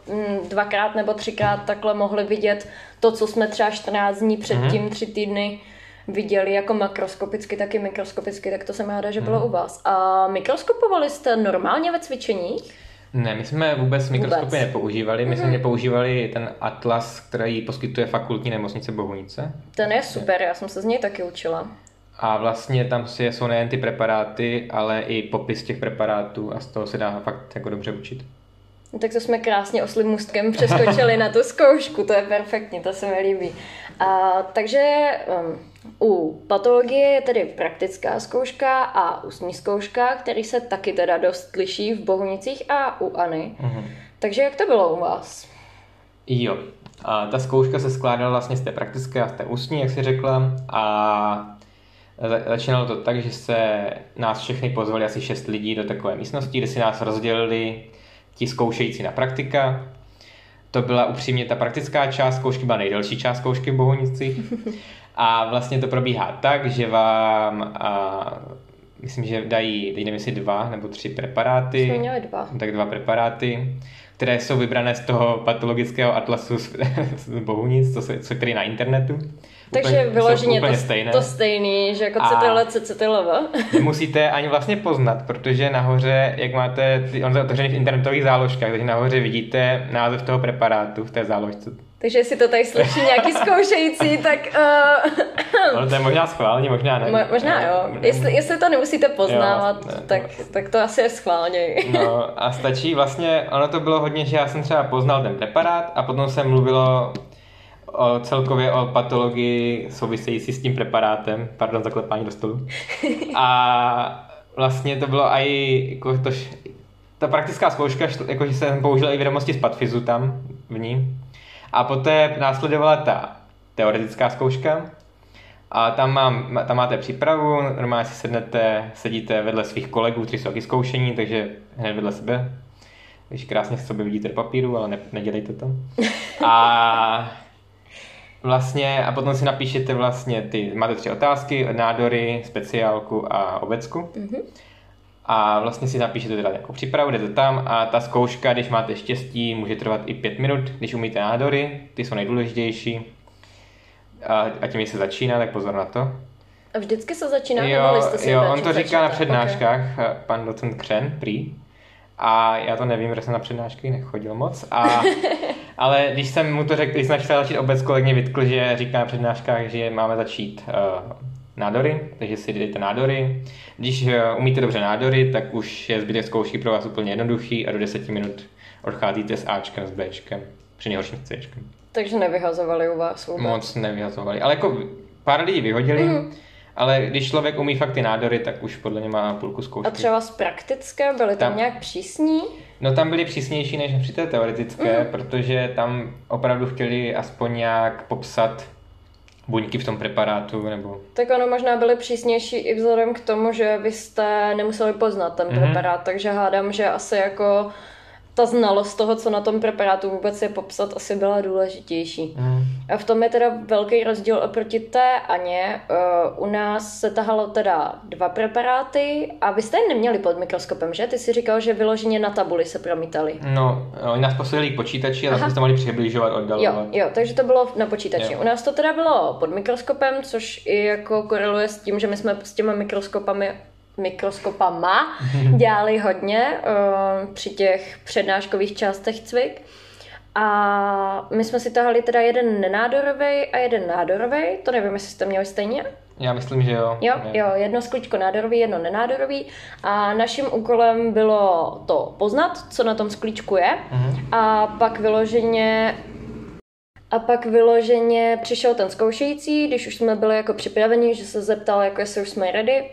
Speaker 1: uh, dvakrát nebo třikrát takhle mohli vidět to, co jsme třeba 14 dní předtím, mm-hmm. tři týdny viděli jako makroskopicky, tak i mikroskopicky, tak to jsem ráda, že bylo mm. u vás. A mikroskopovali jste normálně ve cvičeních?
Speaker 2: Ne, my jsme vůbec mikroskopy vůbec. nepoužívali, my mm-hmm. jsme používali ten atlas, který poskytuje fakultní nemocnice Bohunice.
Speaker 1: Ten je super, já jsem se z něj taky učila.
Speaker 2: A vlastně tam si jsou nejen ty preparáty, ale i popis těch preparátů a z toho se dá fakt jako dobře učit.
Speaker 1: No, tak to jsme krásně oslým můstkem přeskočili na tu zkoušku, to je perfektní, to se mi líbí. A, takže um, u patologie je tedy praktická zkouška a ústní zkouška, který se taky teda dost liší v Bohunicích a uAny. Mm-hmm. Takže jak to bylo u vás?
Speaker 2: Jo, a ta zkouška se skládala vlastně z té praktické a z té ústní, jak jsi řekla, a Začínalo to tak, že se nás všechny pozvali asi šest lidí do takové místnosti, kde si nás rozdělili ti zkoušející na praktika. To byla upřímně ta praktická část zkoušky, byla nejdelší část zkoušky v Bohunicích. A vlastně to probíhá tak, že vám, a, myslím, že dají, nevím jestli dva nebo tři preparáty.
Speaker 1: Jsme měli dva.
Speaker 2: Tak dva preparáty, které jsou vybrané z toho patologického atlasu z, z Bohunic, co, se, co který na internetu.
Speaker 1: Takže úplně, vyloženě to, stejné. to stejný, že jako CTL, CTLV.
Speaker 2: Musíte ani vlastně poznat, protože nahoře, jak máte, on je otevřený v internetových záložkách, takže nahoře vidíte název toho preparátu v té záložce.
Speaker 1: Takže jestli to tady slyší nějaký zkoušející, tak...
Speaker 2: Uh... no, to je možná schválně, možná ne.
Speaker 1: Mo- možná jo. Jestli, jestli to nemusíte poznávat, jo, ne, tak, no. tak to asi je schválně.
Speaker 2: no a stačí vlastně, ono to bylo hodně, že já jsem třeba poznal ten preparát a potom se mluvilo o, celkově o patologii související s tím preparátem. Pardon za klepání do stolu. A vlastně to bylo i jako to, ta praktická zkouška, jakože jsem použil i vědomosti z patfizu tam v ní. A poté následovala ta teoretická zkouška. A tam, mám, tam máte přípravu, normálně si sednete, sedíte vedle svých kolegů, kteří jsou taky zkoušení, takže hned vedle sebe. Když krásně sobě vidíte do papíru, ale ne, nedělejte to. A Vlastně a potom si napíšete vlastně ty, máte tři otázky, nádory, speciálku a obecku. Mm-hmm. A vlastně si napíšete teda nějakou přípravu, jdete tam a ta zkouška, když máte štěstí, může trvat i pět minut, když umíte nádory, ty jsou nejdůležitější. A, a tím, se začíná, tak pozor na to.
Speaker 1: A vždycky se začíná,
Speaker 2: jo, jste si Jo, on to říká začíná. na přednáškách, okay. pan docent Křen, prý. A já to nevím, protože jsem na přednášky nechodil moc. A, ale když jsem mu to řekl, když jsem chtěl začít obec, kolik mě vytkl, že říká na přednáškách, že máme začít uh, nádory, takže si dejte nádory. Když eh, umíte dobře nádory, tak už je zbytek zkoušky pro vás úplně jednoduchý a do 10 minut odcházíte s Ačkem, s Bčkem, při nejhorším s Cčkem.
Speaker 1: Takže nevyhazovali u vás vůbec?
Speaker 2: Moc nevyhazovali, ale jako pár lidí vyhodili, mm. ale když člověk umí fakt ty nádory, tak už podle mě má půlku zkoušky.
Speaker 1: A třeba z praktické, byly tam, tam nějak přísní?
Speaker 2: No tam byli přísnější než při té teoretické, mm. protože tam opravdu chtěli aspoň nějak popsat buňky v tom preparátu, nebo...
Speaker 1: Tak ono možná byly přísnější i vzhledem k tomu, že vy jste nemuseli poznat ten mm-hmm. preparát, takže hádám, že asi jako ta znalost toho, co na tom preparátu vůbec je popsat, asi byla důležitější. Mm. A v tom je teda velký rozdíl oproti té Aně. Uh, u nás se tahalo teda dva preparáty a vy jste je neměli pod mikroskopem, že? Ty si říkal, že vyloženě na tabuli se promítali.
Speaker 2: No, oni nás poslali k počítači, ale jsme to mohli přibližovat, oddalovat.
Speaker 1: Jo, jo, takže to bylo na počítači. Jo. U nás to teda bylo pod mikroskopem, což i jako koreluje s tím, že my jsme s těma mikroskopami mikroskopama dělali hodně uh, při těch přednáškových částech cvik. A my jsme si tahali teda jeden nenádorový a jeden nádorový. To nevím, jestli jste měli stejně.
Speaker 2: Já myslím, že jo.
Speaker 1: Jo, jo, jedno sklíčko nádorový, jedno nenádorový. A naším úkolem bylo to poznat, co na tom sklíčku je. Uh-huh. A pak vyloženě a pak vyloženě přišel ten zkoušející, když už jsme byli jako připraveni, že se zeptal, jako jestli už jsme ready.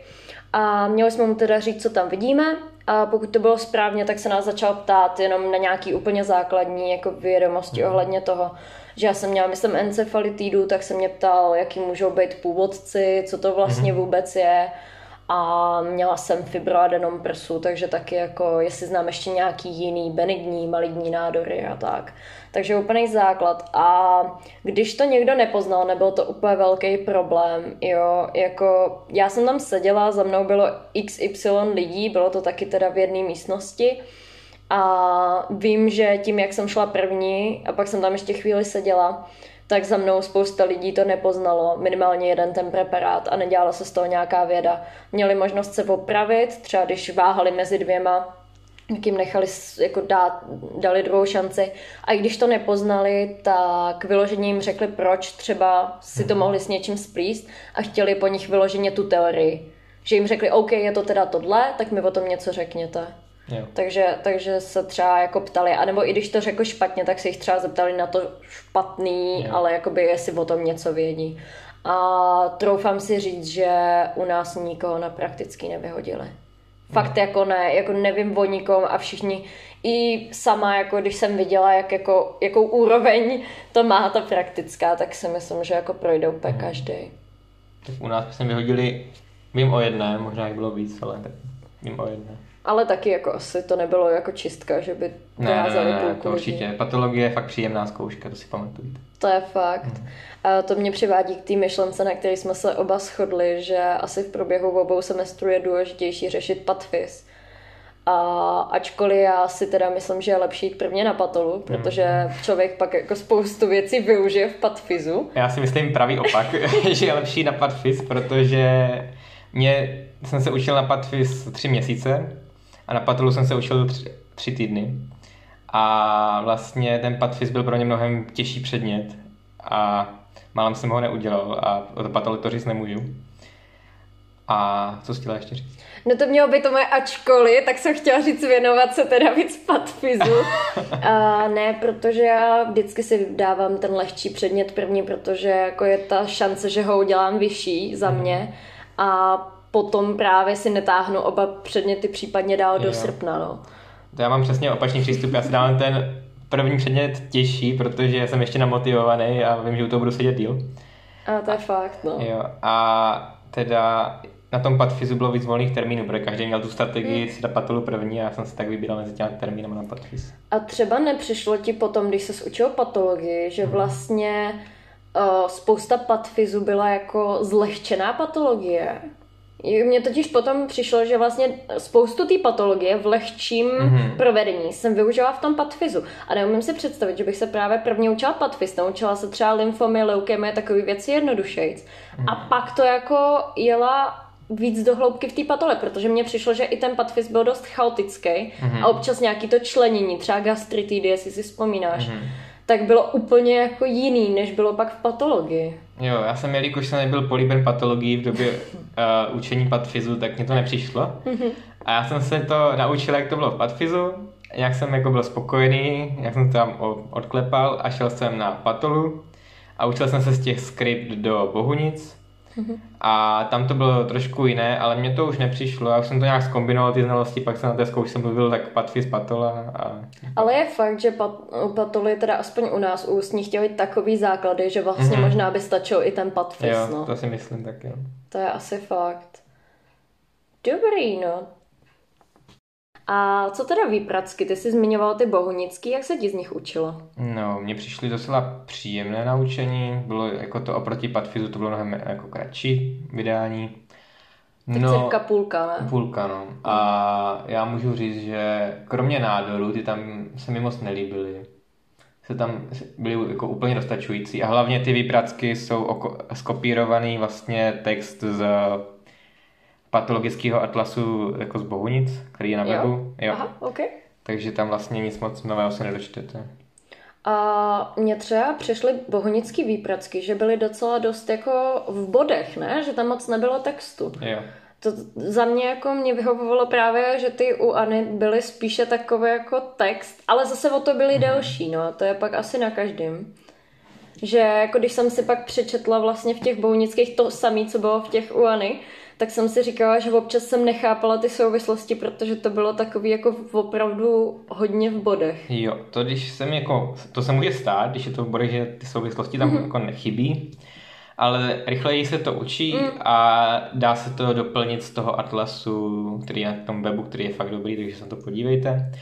Speaker 1: A měli jsme mu teda říct, co tam vidíme a pokud to bylo správně, tak se nás začal ptát jenom na nějaký úplně základní jako vědomosti mm. ohledně toho, že já jsem měla, myslím, encefalitidu, tak se mě ptal, jaký můžou být původci, co to vlastně mm. vůbec je a měla jsem fibroadenom prsu, takže taky jako, jestli znám ještě nějaký jiný benigní, maligní nádory a tak. Takže úplný základ. A když to někdo nepoznal, nebyl to úplně velký problém, jo, jako já jsem tam seděla, za mnou bylo XY lidí, bylo to taky teda v jedné místnosti a vím, že tím, jak jsem šla první a pak jsem tam ještě chvíli seděla, tak za mnou spousta lidí to nepoznalo, minimálně jeden ten preparát a nedělala se z toho nějaká věda. Měli možnost se opravit, třeba když váhali mezi dvěma, jak jim nechali jako dát, dali druhou šanci. A i když to nepoznali, tak vyloženě jim řekli, proč třeba si to mhm. mohli s něčím splíst a chtěli po nich vyloženě tu teorii. Že jim řekli, OK, je to teda tohle, tak mi o tom něco řekněte. Jo. Takže, takže se třeba jako ptali, anebo i když to řekl špatně, tak se jich třeba zeptali na to špatný, jo. ale jakoby jestli o tom něco vědí. A troufám si říct, že u nás nikoho na prakticky nevyhodili. Fakt jako ne, jako nevím o nikom a všichni, i sama, jako když jsem viděla, jak jako, jakou úroveň to má ta praktická, tak si myslím, že jako projde úplně mhm. každý.
Speaker 2: Tak u nás jsme vyhodili, vím o jedné, možná jich bylo víc, ale tak vím o jedné.
Speaker 1: Ale taky jako asi to nebylo jako čistka, že by
Speaker 2: vyházeli ne, ne, ne, to určitě. Patologie je fakt příjemná zkouška, to si pamatujte.
Speaker 1: To je fakt. Hmm. A to mě přivádí k té myšlence, na které jsme se oba shodli, že asi v průběhu obou semestrů je důležitější řešit patfis. A ačkoliv já si teda myslím, že je lepší jít prvně na patolu, protože hmm. člověk pak jako spoustu věcí využije v patfizu.
Speaker 2: Já si myslím pravý opak, že je lepší na patfis, protože mě jsem se učil na patfis tři měsíce a na patolu jsem se učil tři, tři týdny. A vlastně ten patfis byl pro ně mnohem těžší předmět a málem jsem ho neudělal a o to patolu to říct nemůžu. A co jsi chtěla ještě říct?
Speaker 1: No to mělo by to moje ačkoliv, tak jsem chtěla říct věnovat se teda víc patfizu. a ne, protože já vždycky si dávám ten lehčí předmět první, protože jako je ta šance, že ho udělám vyšší za mě. A potom právě si netáhnu oba předměty případně dál do srpna. No.
Speaker 2: To já mám přesně opačný přístup. Já si dávám ten první předmět těžší, protože jsem ještě namotivovaný a vím, že u toho budu sedět díl.
Speaker 1: A to je fakt, no.
Speaker 2: Jo, a teda na tom patfizu bylo víc volných termínů, protože každý měl tu strategii hmm. si dát patolu první a já jsem se tak vybíral mezi těmi termíny na patfiz.
Speaker 1: A třeba nepřišlo ti potom, když se učil patologii, že hmm. vlastně uh, spousta patfizu byla jako zlehčená patologie? Mně totiž potom přišlo, že vlastně spoustu té patologie v lehčím mm-hmm. provedení jsem využila v tom patfizu. A neumím si představit, že bych se právě prvně učila patfiz, naučila se třeba lymfomy, leukemie, takové věci jednodušejc. Mm-hmm. A pak to jako jela víc do hloubky v té patole, protože mně přišlo, že i ten patfis byl dost chaotický mm-hmm. a občas nějaký to členění, třeba gastritidy, jestli si vzpomínáš. Mm-hmm tak bylo úplně jako jiný, než bylo pak v patologii.
Speaker 2: Jo, já jsem, jelikož jsem nebyl políben patologii v době uh, učení patfizu, tak mě to nepřišlo. A já jsem se to naučil, jak to bylo v patfizu, jak jsem jako byl spokojený, jak jsem to tam odklepal a šel jsem na patolu a učil jsem se z těch skript do Bohunic a tam to bylo trošku jiné, ale mně to už nepřišlo. Já už jsem to nějak zkombinoval ty znalosti, pak jsem na té zkoušce mluvil tak patfis patola. A...
Speaker 1: Ale je fakt, že pat, patoly, teda aspoň u nás ústní, chtěli takový základy, že vlastně mm-hmm. možná by stačil i ten patfis.
Speaker 2: Jo,
Speaker 1: no.
Speaker 2: to si myslím taky.
Speaker 1: To je asi fakt. Dobrý, no. A co teda výpracky? Ty jsi zmiňoval ty bohunický, jak se ti z nich učilo?
Speaker 2: No, mně přišly docela příjemné naučení, bylo jako to oproti Patfizu, to bylo mnohem jako kratší vydání.
Speaker 1: Tak no, cirka půlka, ne?
Speaker 2: Půlka, no. A já můžu říct, že kromě nádoru, ty tam se mi moc nelíbily. Se tam byly jako úplně dostačující. A hlavně ty výpracky jsou skopírovaný vlastně text z patologického atlasu jako z Bohunic, který je na webu.
Speaker 1: Jo. jo. Aha, okay.
Speaker 2: Takže tam vlastně nic moc nového se nedočtete.
Speaker 1: A mě třeba přišly bohunický výpracky, že byly docela dost jako v bodech, ne? Že tam moc nebylo textu.
Speaker 2: Jo.
Speaker 1: To za mě jako mě vyhovovalo právě, že ty u Any byly spíše takové jako text, ale zase o to byly mm. delší, no. To je pak asi na každém. Že jako když jsem si pak přečetla vlastně v těch bohunických to samé, co bylo v těch u Any, tak jsem si říkala, že občas jsem nechápala ty souvislosti, protože to bylo takový jako opravdu hodně v bodech.
Speaker 2: Jo, to když jsem jako, to se může stát, když je to v bodech, že ty souvislosti tam mm-hmm. jako nechybí, ale rychleji se to učí mm. a dá se to doplnit z toho atlasu, který je na tom webu, který je fakt dobrý, takže se to podívejte.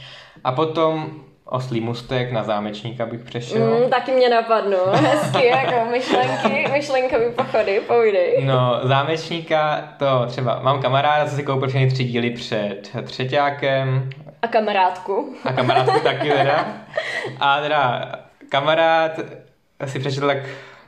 Speaker 2: A potom oslý mustek na zámečníka bych přešel.
Speaker 1: Mm, taky mě napadnu. Hezky, jako myšlenky, myšlenkový pochody, pojdej.
Speaker 2: No, zámečníka, to třeba, mám kamaráda, co si koupil všechny tři díly před třetíákem.
Speaker 1: A kamarádku.
Speaker 2: A kamarádku taky teda. A teda kamarád si přečetl tak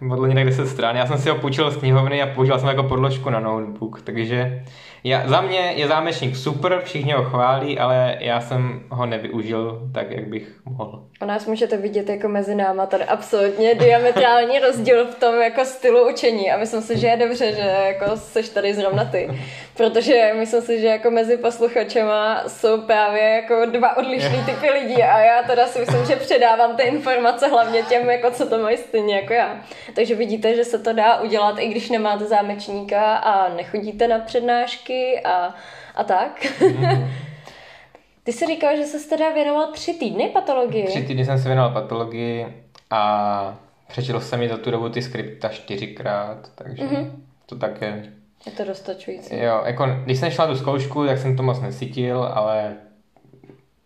Speaker 2: modlně někde se strany. Já jsem si ho půjčil z knihovny a použil jsem jako podložku na notebook, takže já, za mě je zámečník super, všichni ho chválí, ale já jsem ho nevyužil tak, jak bych mohl.
Speaker 1: A nás můžete vidět jako mezi náma tady absolutně diametrální rozdíl v tom jako stylu učení a myslím si, že je dobře, že jako seš tady zrovna ty. Protože myslím si, že jako mezi posluchačema jsou právě jako dva odlišný typy lidí a já teda si myslím, že předávám ty informace hlavně těm, jako co to mají stejně jako já. Takže vidíte, že se to dá udělat, i když nemáte zámečníka a nechodíte na přednášky a, a tak. Mm-hmm. Ty jsi říkal, že se teda věnoval tři týdny patologii.
Speaker 2: Tři týdny jsem se věnoval patologii a přečetl jsem mi za tu dobu ty skripta čtyřikrát, takže mm-hmm. to také...
Speaker 1: Je to dostačující.
Speaker 2: Jo, jako když jsem šla tu zkoušku, tak jsem to moc nesytil, ale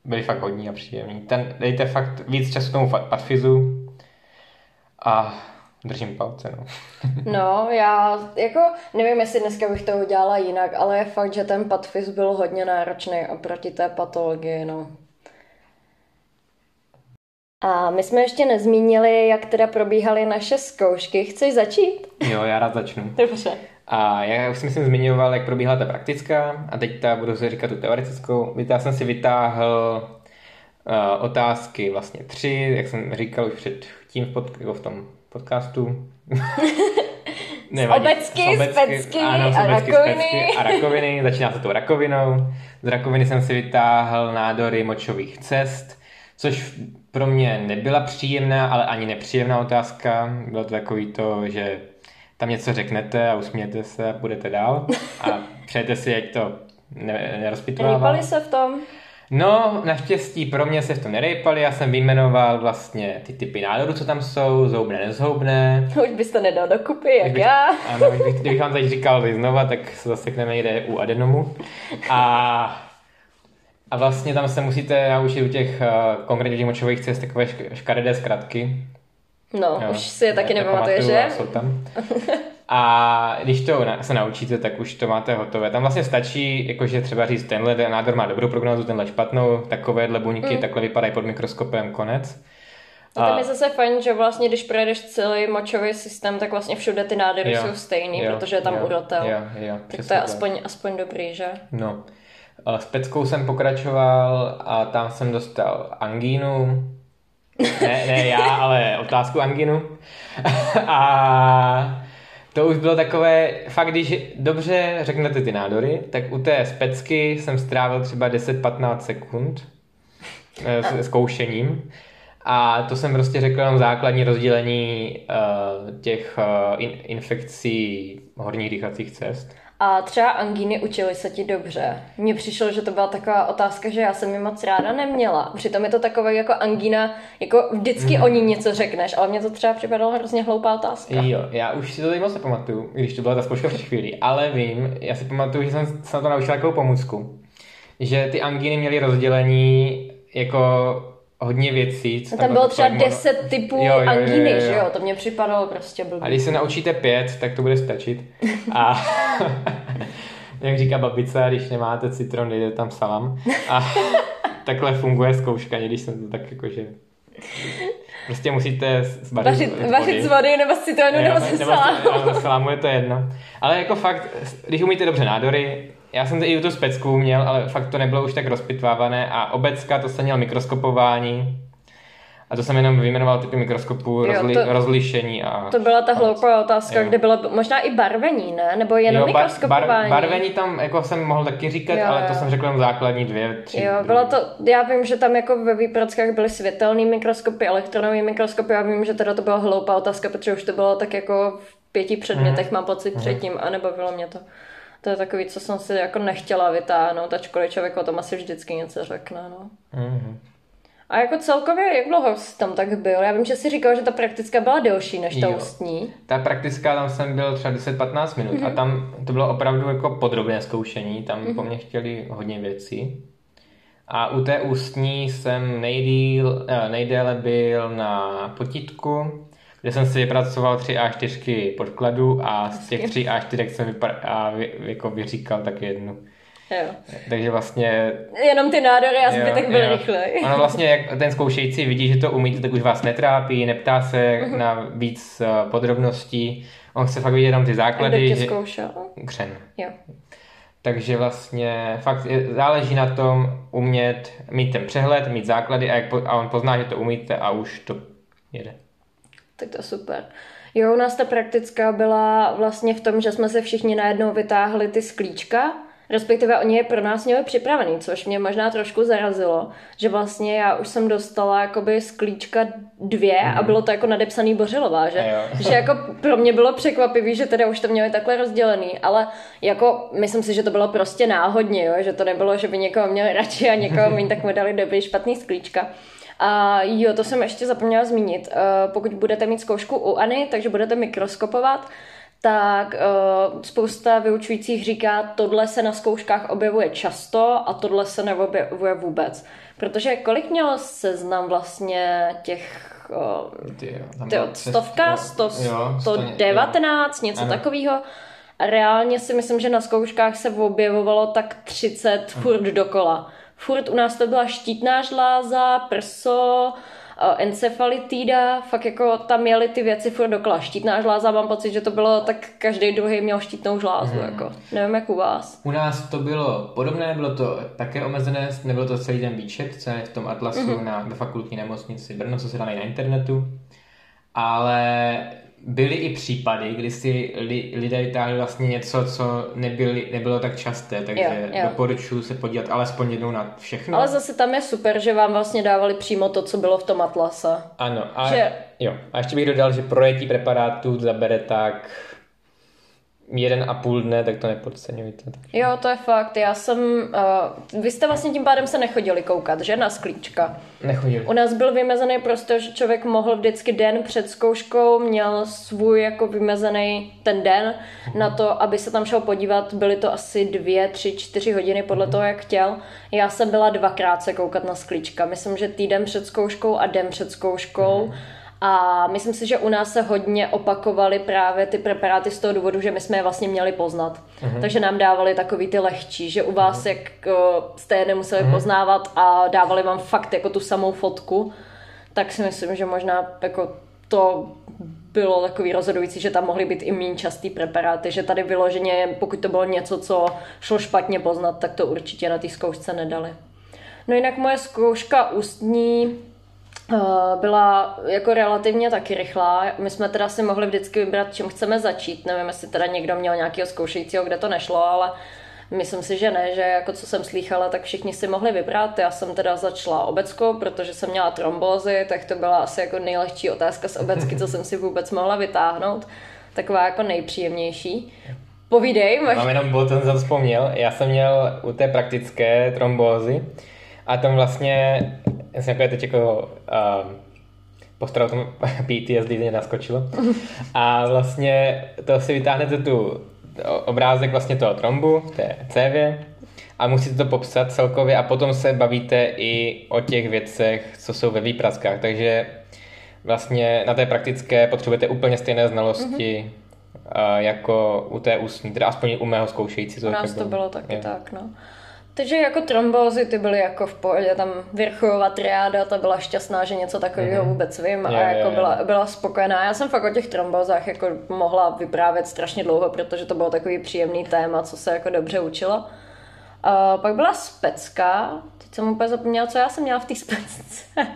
Speaker 2: byli fakt hodní a příjemní. Ten, dejte fakt víc času tomu patfizu a Držím palce, no.
Speaker 1: no, já jako nevím, jestli dneska bych to udělala jinak, ale je fakt, že ten patfis byl hodně náročný oproti té patologii, no. A my jsme ještě nezmínili, jak teda probíhaly naše zkoušky. Chceš začít?
Speaker 2: Jo, já rád začnu.
Speaker 1: Dobře.
Speaker 2: A já už jsem si zmiňoval, jak probíhala ta praktická a teď ta budu si říkat tu teoretickou. Já jsem si vytáhl uh, otázky vlastně tři, jak jsem říkal už před tím v, pod, jako v tom podcastu.
Speaker 1: Nevadí. Obecky, specky
Speaker 2: ano,
Speaker 1: a rakoviny.
Speaker 2: a rakoviny. Začíná se tou rakovinou. Z rakoviny jsem si vytáhl nádory močových cest, což pro mě nebyla příjemná, ale ani nepříjemná otázka. Bylo to takový to, že tam něco řeknete a usmějete se a půjdete dál a přejete si, ať to nerozpitovává.
Speaker 1: Rýpali se v tom?
Speaker 2: No, naštěstí pro mě se v tom nerejpali, já jsem vyjmenoval vlastně ty typy nádorů, co tam jsou, zhoubné, nezhoubné.
Speaker 1: Už bys to nedal dokupy, jak bych, já.
Speaker 2: Ano, kdybych, kdybych vám teď říkal vy znova, tak se zasekneme někde u adenomu. A, a vlastně tam se musíte naučit u těch uh, konkrétně těch močových cest takové škaredé zkratky.
Speaker 1: No, jo, už si je taky nepamatuje, že?
Speaker 2: Jsou tam. A když to se naučíte, tak už to máte hotové. Tam vlastně stačí, jakože třeba říct, tenhle nádor má dobrou prognózu, tenhle špatnou, takovéhle buňky, mm. takhle vypadají pod mikroskopem, konec.
Speaker 1: A tam je zase fajn, že vlastně, když projedeš celý močový systém, tak vlastně všude ty nádory jo, jsou stejný, jo, protože je tam
Speaker 2: jo,
Speaker 1: urotel.
Speaker 2: Jo, jo,
Speaker 1: tak to je aspoň, aspoň dobrý, že?
Speaker 2: No. S peckou jsem pokračoval a tam jsem dostal angínu, Ne, ne já, ale otázku anginu. a to už bylo takové, fakt když dobře řeknete ty nádory, tak u té specky jsem strávil třeba 10-15 sekund eh, s zkoušením. A to jsem prostě řekl jenom základní rozdělení uh, těch uh, in, infekcí horních dýchacích cest.
Speaker 1: A třeba angíny učily se ti dobře. Mně přišlo, že to byla taková otázka, že já jsem ji moc ráda neměla. Přitom je to takové jako angína, jako vždycky mm. o ní něco řekneš, ale mně to třeba připadalo hrozně hloupá otázka.
Speaker 2: Jo, já už si to tady moc nepamatuju, když to byla ta zkouška před chvíli, ale vím, já si pamatuju, že jsem se na to naučil takovou pomůcku, že ty angíny měly rozdělení jako hodně věcí.
Speaker 1: Co tam, tam bylo třeba deset typů jo, jo, angíny, jo, jo, jo. že jo? To mě připadalo prostě blbý.
Speaker 2: A když se naučíte pět, tak to bude stačit. A jak říká babice, když nemáte citron, jde tam salam. A takhle funguje zkouška, když jsem to tak jakože... Prostě musíte
Speaker 1: zvařit vařit, vařit z vody nebo z citronu nebo ze salámu.
Speaker 2: Ze salámu je to jedno. Ale jako fakt, když umíte dobře nádory, já jsem i tu specku měl, ale fakt to nebylo už tak rozpitvávané a obecka to jsem měl mikroskopování a to jsem jenom vyjmenoval typy mikroskopů, jo, rozli, to, rozlišení a...
Speaker 1: To byla ta hloupá otázka, jo. kde bylo možná i barvení, ne? Nebo jenom jo, bar, mikroskopování?
Speaker 2: Bar, barvení tam jako jsem mohl taky říkat, jo, ale to jo. jsem řekl jenom základní dvě, tři.
Speaker 1: Jo, bylo to, já vím, že tam jako ve výprackách byly světelné mikroskopy, elektronové mikroskopy, já vím, že teda to byla hloupá otázka, protože už to bylo tak jako v pěti předmětech, mm. mám pocit mm. předtím a nebavilo mě to. To je takový, co jsem si jako nechtěla vytáhnout, ačkoliv člověk o tom asi vždycky něco řekne, no. Mm-hmm. A jako celkově, jak dlouho jsi tam tak byl? Já vím, že jsi říkal, že ta praktická byla delší než ta jo. ústní.
Speaker 2: Ta praktická, tam jsem byl třeba 10-15 minut mm-hmm. a tam to bylo opravdu jako podrobné zkoušení, tam mm-hmm. po mně chtěli hodně věcí. A u té ústní jsem nejdíl, eh, nejdéle byl na potítku, kde jsem si vypracoval tři A4 podkladu a z těch tři A4 jsem vypra- a vy, jako vyříkal tak jednu.
Speaker 1: Jo.
Speaker 2: Takže vlastně...
Speaker 1: Jenom ty nádory a zbytek byl rychlej.
Speaker 2: Ono vlastně, jak ten zkoušející vidí, že to umíte, tak už vás netrápí, neptá se uh-huh. na víc uh, podrobností. On chce fakt vidět jenom ty základy.
Speaker 1: Kdo tě zkoušel?
Speaker 2: Křen.
Speaker 1: Jo.
Speaker 2: Takže vlastně fakt záleží na tom umět mít ten přehled, mít základy a, jak po, a on pozná, že to umíte a už to jede
Speaker 1: tak to je super. Jo, u nás ta praktická byla vlastně v tom, že jsme se všichni najednou vytáhli ty sklíčka, respektive oni je pro nás měli připravený, což mě možná trošku zarazilo, že vlastně já už jsem dostala jakoby sklíčka dvě mm. a mhm. bylo to jako nadepsaný Bořilová, že, že jako pro mě bylo překvapivý, že teda už to měli takhle rozdělený, ale jako myslím si, že to bylo prostě náhodně, jo, že to nebylo, že by někoho měli radši a někoho méně, tak mu dali dobrý špatný sklíčka. A jo, to jsem ještě zapomněla zmínit. Eh, pokud budete mít zkoušku u Any, takže budete mikroskopovat, tak uh, spousta vyučujících říká, tohle se na zkouškách objevuje často a tohle se neobjevuje vůbec. Protože kolik měl seznam vlastně těch uh, ty, stovka, sto, jo, 119, jo. něco takového. Reálně si myslím, že na zkouškách se objevovalo tak 30 furt dokola furt u nás to byla štítná žláza, prso, eh, encefalitída, fakt jako tam měly ty věci furt dokola. Štítná žláza, mám pocit, že to bylo tak každý druhý měl štítnou žlázu, hmm. jako. Nevím, jak u vás.
Speaker 2: U nás to bylo podobné, bylo to také omezené, nebylo to celý den výčet, co je v tom atlasu hmm. na, ve fakultní nemocnici Brno, co se dá na internetu. Ale byly i případy, kdy si li, lidé vytáhli vlastně něco, co nebyli, nebylo tak časté, takže jo, jo. doporučuji se podívat alespoň jednou na všechno.
Speaker 1: Ale zase tam je super, že vám vlastně dávali přímo to, co bylo v tom atlase.
Speaker 2: Ano, a, že... jo. a ještě bych dodal, že projetí preparátu zabere tak jeden a půl dne, tak to nepodceňujte.
Speaker 1: Jo, to je fakt. Já jsem... Uh, vy jste vlastně tím pádem se nechodili koukat, že? Na sklíčka.
Speaker 2: Nechodili.
Speaker 1: U nás byl vymezený prostor, že člověk mohl vždycky den před zkouškou, měl svůj jako vymezený ten den na to, aby se tam šel podívat. Byly to asi dvě, tři, čtyři hodiny podle toho, jak chtěl. Já jsem byla dvakrát se koukat na sklíčka. Myslím, že týden před zkouškou a den před zkouškou. Mm. A myslím si, že u nás se hodně opakovaly právě ty preparáty z toho důvodu, že my jsme je vlastně měli poznat. Uh-huh. Takže nám dávali takový ty lehčí, že u vás, uh-huh. jak jste je nemuseli uh-huh. poznávat a dávali vám fakt jako tu samou fotku, tak si myslím, že možná jako to bylo takový rozhodující, že tam mohly být i méně častý preparáty, že tady vyloženě, pokud to bylo něco, co šlo špatně poznat, tak to určitě na té zkoušce nedali. No jinak moje zkouška ústní byla jako relativně taky rychlá. My jsme teda si mohli vždycky vybrat, čím chceme začít. Nevím, jestli teda někdo měl nějakého zkoušejícího, kde to nešlo, ale myslím si, že ne, že jako co jsem slýchala, tak všichni si mohli vybrat. Já jsem teda začala obeckou, protože jsem měla trombózy, tak to byla asi jako nejlehčí otázka z obecky, co jsem si vůbec mohla vytáhnout. Taková jako nejpříjemnější. Povídej.
Speaker 2: Máš... Mám jenom bod, jsem vzpomněl. Já jsem měl u té praktické trombózy a tam vlastně já jsem jako teď jako um, postaral tomu PTSD mě naskočilo. A vlastně to si vytáhnete tu obrázek vlastně toho trombu, té cévě a musíte to popsat celkově a potom se bavíte i o těch věcech, co jsou ve výpraskách. Takže vlastně na té praktické potřebujete úplně stejné znalosti mm-hmm. jako u té ústní, teda aspoň u mého zkoušející.
Speaker 1: U nás to bylo taky je. tak, no. Takže jako trombózy ty byly jako v pohodě, tam Virchova triáda, ta byla šťastná, že něco takového mm-hmm. vůbec vím a yeah, jako yeah, byla, byla spokojená. Já jsem fakt o těch trombózách jako mohla vyprávět strašně dlouho, protože to bylo takový příjemný téma, co se jako dobře učilo. A pak byla specka, teď jsem úplně zapomněla, co já jsem měla v té specce.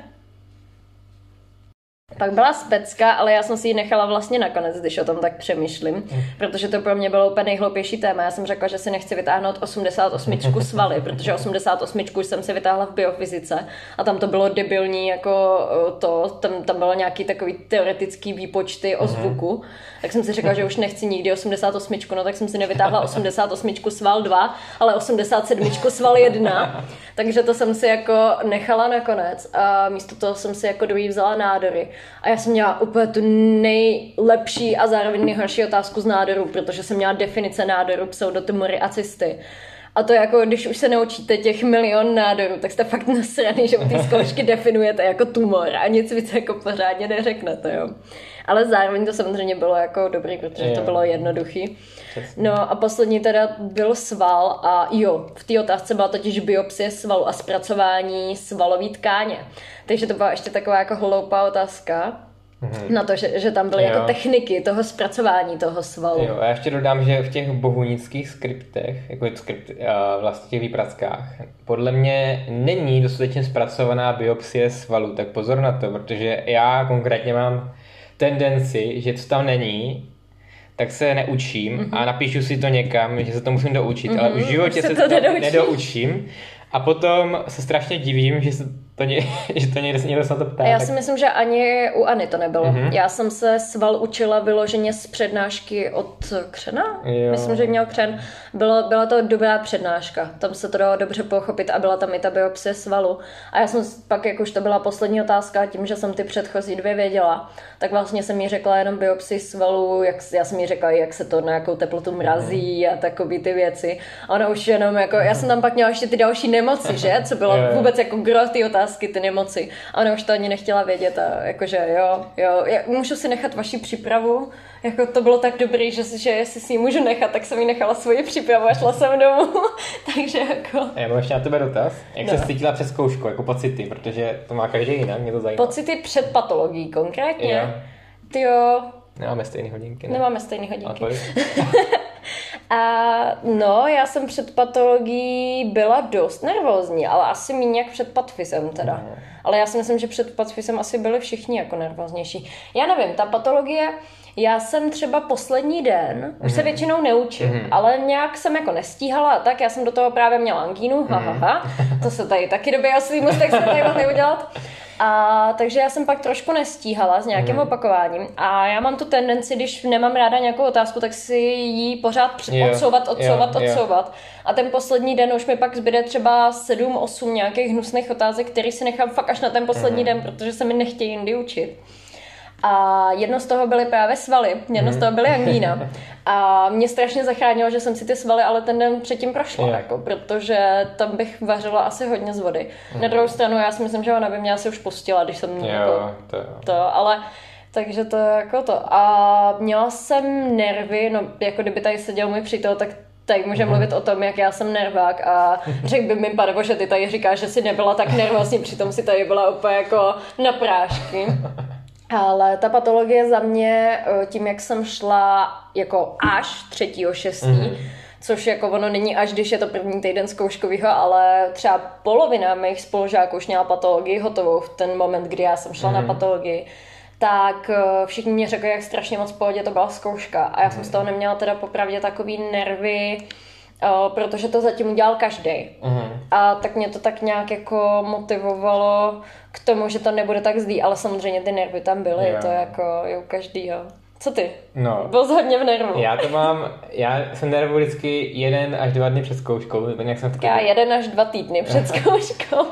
Speaker 1: Pak byla specka, ale já jsem si ji nechala vlastně nakonec, když o tom tak přemýšlím, protože to pro mě bylo úplně nejhloupější téma. Já jsem řekla, že si nechci vytáhnout 88 svaly, protože 88 jsem si vytáhla v biofyzice a tam to bylo debilní, jako to, tam, tam bylo nějaký takový teoretický výpočty o mhm. zvuku. Tak jsem si řekla, že už nechci nikdy 88, no tak jsem si nevytáhla 88 sval 2, ale 87 sval 1. Takže to jsem si jako nechala nakonec a místo toho jsem si jako druhý vzala nádory. A já jsem měla úplně tu nejlepší a zároveň nejhorší otázku z nádoru, protože jsem měla definice nádoru, pseudotumory a cysty. A to jako, když už se naučíte těch milion nádorů, tak jste fakt nasraný, že u té zkoušky definujete jako tumor a nic víc jako pořádně neřeknete, jo. Ale zároveň to samozřejmě bylo jako dobrý, protože to bylo jednoduchý. No a poslední teda byl sval a jo, v té otázce byla totiž biopsie svalu a zpracování svalové tkáně. Takže to byla ještě taková jako hloupá otázka. Mm-hmm. Na to, že, že tam byly jako jo. jako techniky toho zpracování toho svalu.
Speaker 2: Jo, a ještě dodám, že v těch bohunických skriptech, jako skript, vlastně těch výprackách, podle mě není dostatečně zpracovaná biopsie svalu, tak pozor na to, protože já konkrétně mám tendenci, že co tam není, tak se neučím mm-hmm. a napíšu si to někam, že se to musím doučit, mm-hmm. ale v životě se, se to, to nedoučím a potom se strašně divím, že se to ně, že to někde, někdo se na to ptá.
Speaker 1: Já si tak... myslím, že ani u Ani to nebylo. Mm-hmm. Já jsem se sval učila vyloženě z přednášky od Křena. Jo. Myslím, že měl Křen. Bylo, byla to dobrá přednáška. Tam se to dalo dobře pochopit a byla tam i ta biopsie svalu. A já jsem pak, jak už to byla poslední otázka, tím, že jsem ty předchozí dvě věděla, tak vlastně jsem jí řekla jenom biopsii svalu, jak, já jsem jí řekla, jak se to na jakou teplotu mrazí mm. a takové ty věci. A ona už jenom jako, já jsem tam pak měla ještě ty další nemoci, že? Co bylo vůbec jako gro ty otázky otázky, ty nemoci. A ona už to ani nechtěla vědět a jakože jo, jo, já můžu si nechat vaši přípravu, jako to bylo tak dobrý, že, že jestli si ji můžu nechat, tak jsem jí nechala svoji přípravu a šla jsem domů. Takže jako...
Speaker 2: Já mám ještě na tebe dotaz. Jak no. se cítila přes zkoušku, jako pocity, protože to má každý jinak, mě to zajímá.
Speaker 1: Pocity před patologií konkrétně? Ty jo.
Speaker 2: Nemáme stejné hodinky, ne?
Speaker 1: Nemáme stejné hodinky. A no, já jsem před patologií byla dost nervózní, ale asi méně jak před patfisem teda. Mm. Ale já si myslím, že před patfisem asi byli všichni jako nervóznější. Já nevím, ta patologie, já jsem třeba poslední den, už se mhm. většinou neučím, mm. ale nějak jsem jako nestíhala, tak já jsem do toho právě měla angínu, ha, ha, ha. to se tady taky době svým tak se tady neudělat. A takže já jsem pak trošku nestíhala s nějakým mm. opakováním a já mám tu tendenci, když nemám ráda nějakou otázku, tak si ji pořád yeah. odsouvat, odsouvat, yeah. odsouvat. A ten poslední den už mi pak zbyde třeba 7-8 nějakých hnusných otázek, který si nechám fakt až na ten poslední mm. den, protože se mi nechtějí jindy učit. A jedno z toho byly právě svaly, jedno z mhm. toho byly angína. A mě strašně zachránilo, že jsem si ty svaly ale ten den předtím prošla, yeah. jako, protože tam bych vařila asi hodně z vody. Mm. Na druhou stranu já si myslím, že ona by mě asi už pustila, když jsem
Speaker 2: jo, jako, to,
Speaker 1: to, ale takže to jako to. A měla jsem nervy, no jako kdyby tady seděl můj přítel, tak tady může mhm. mluvit o tom, jak já jsem nervák a řekl by mi, pane že ty tady říkáš, že jsi nebyla tak nervózní, přitom si tady byla úplně jako na prášky. Ale ta patologie za mě, eh, tím jak jsem šla jako až třetího šestí, mm-hmm. což jako ono není až když je to první týden zkouškovýho, ale třeba polovina mých spolužáků už měla patologii hotovou v ten moment, kdy já jsem šla mm. na patologii tak eh, všichni mě řekli, jak strašně moc pohodě to byla zkouška. A já jsem z toho neměla teda popravdě takový nervy, eh, protože to zatím udělal každý. Uh-huh. A tak mě to tak nějak jako motivovalo k tomu, že to nebude tak zlý, ale samozřejmě ty nervy tam byly, yeah. to jako je u každýho. Co ty?
Speaker 2: No.
Speaker 1: Byl jsi hodně v nervu.
Speaker 2: Já to mám, já jsem nervu vždycky jeden až dva dny před zkouškou. Jak jsem.
Speaker 1: Já jeden až dva týdny před zkouškou.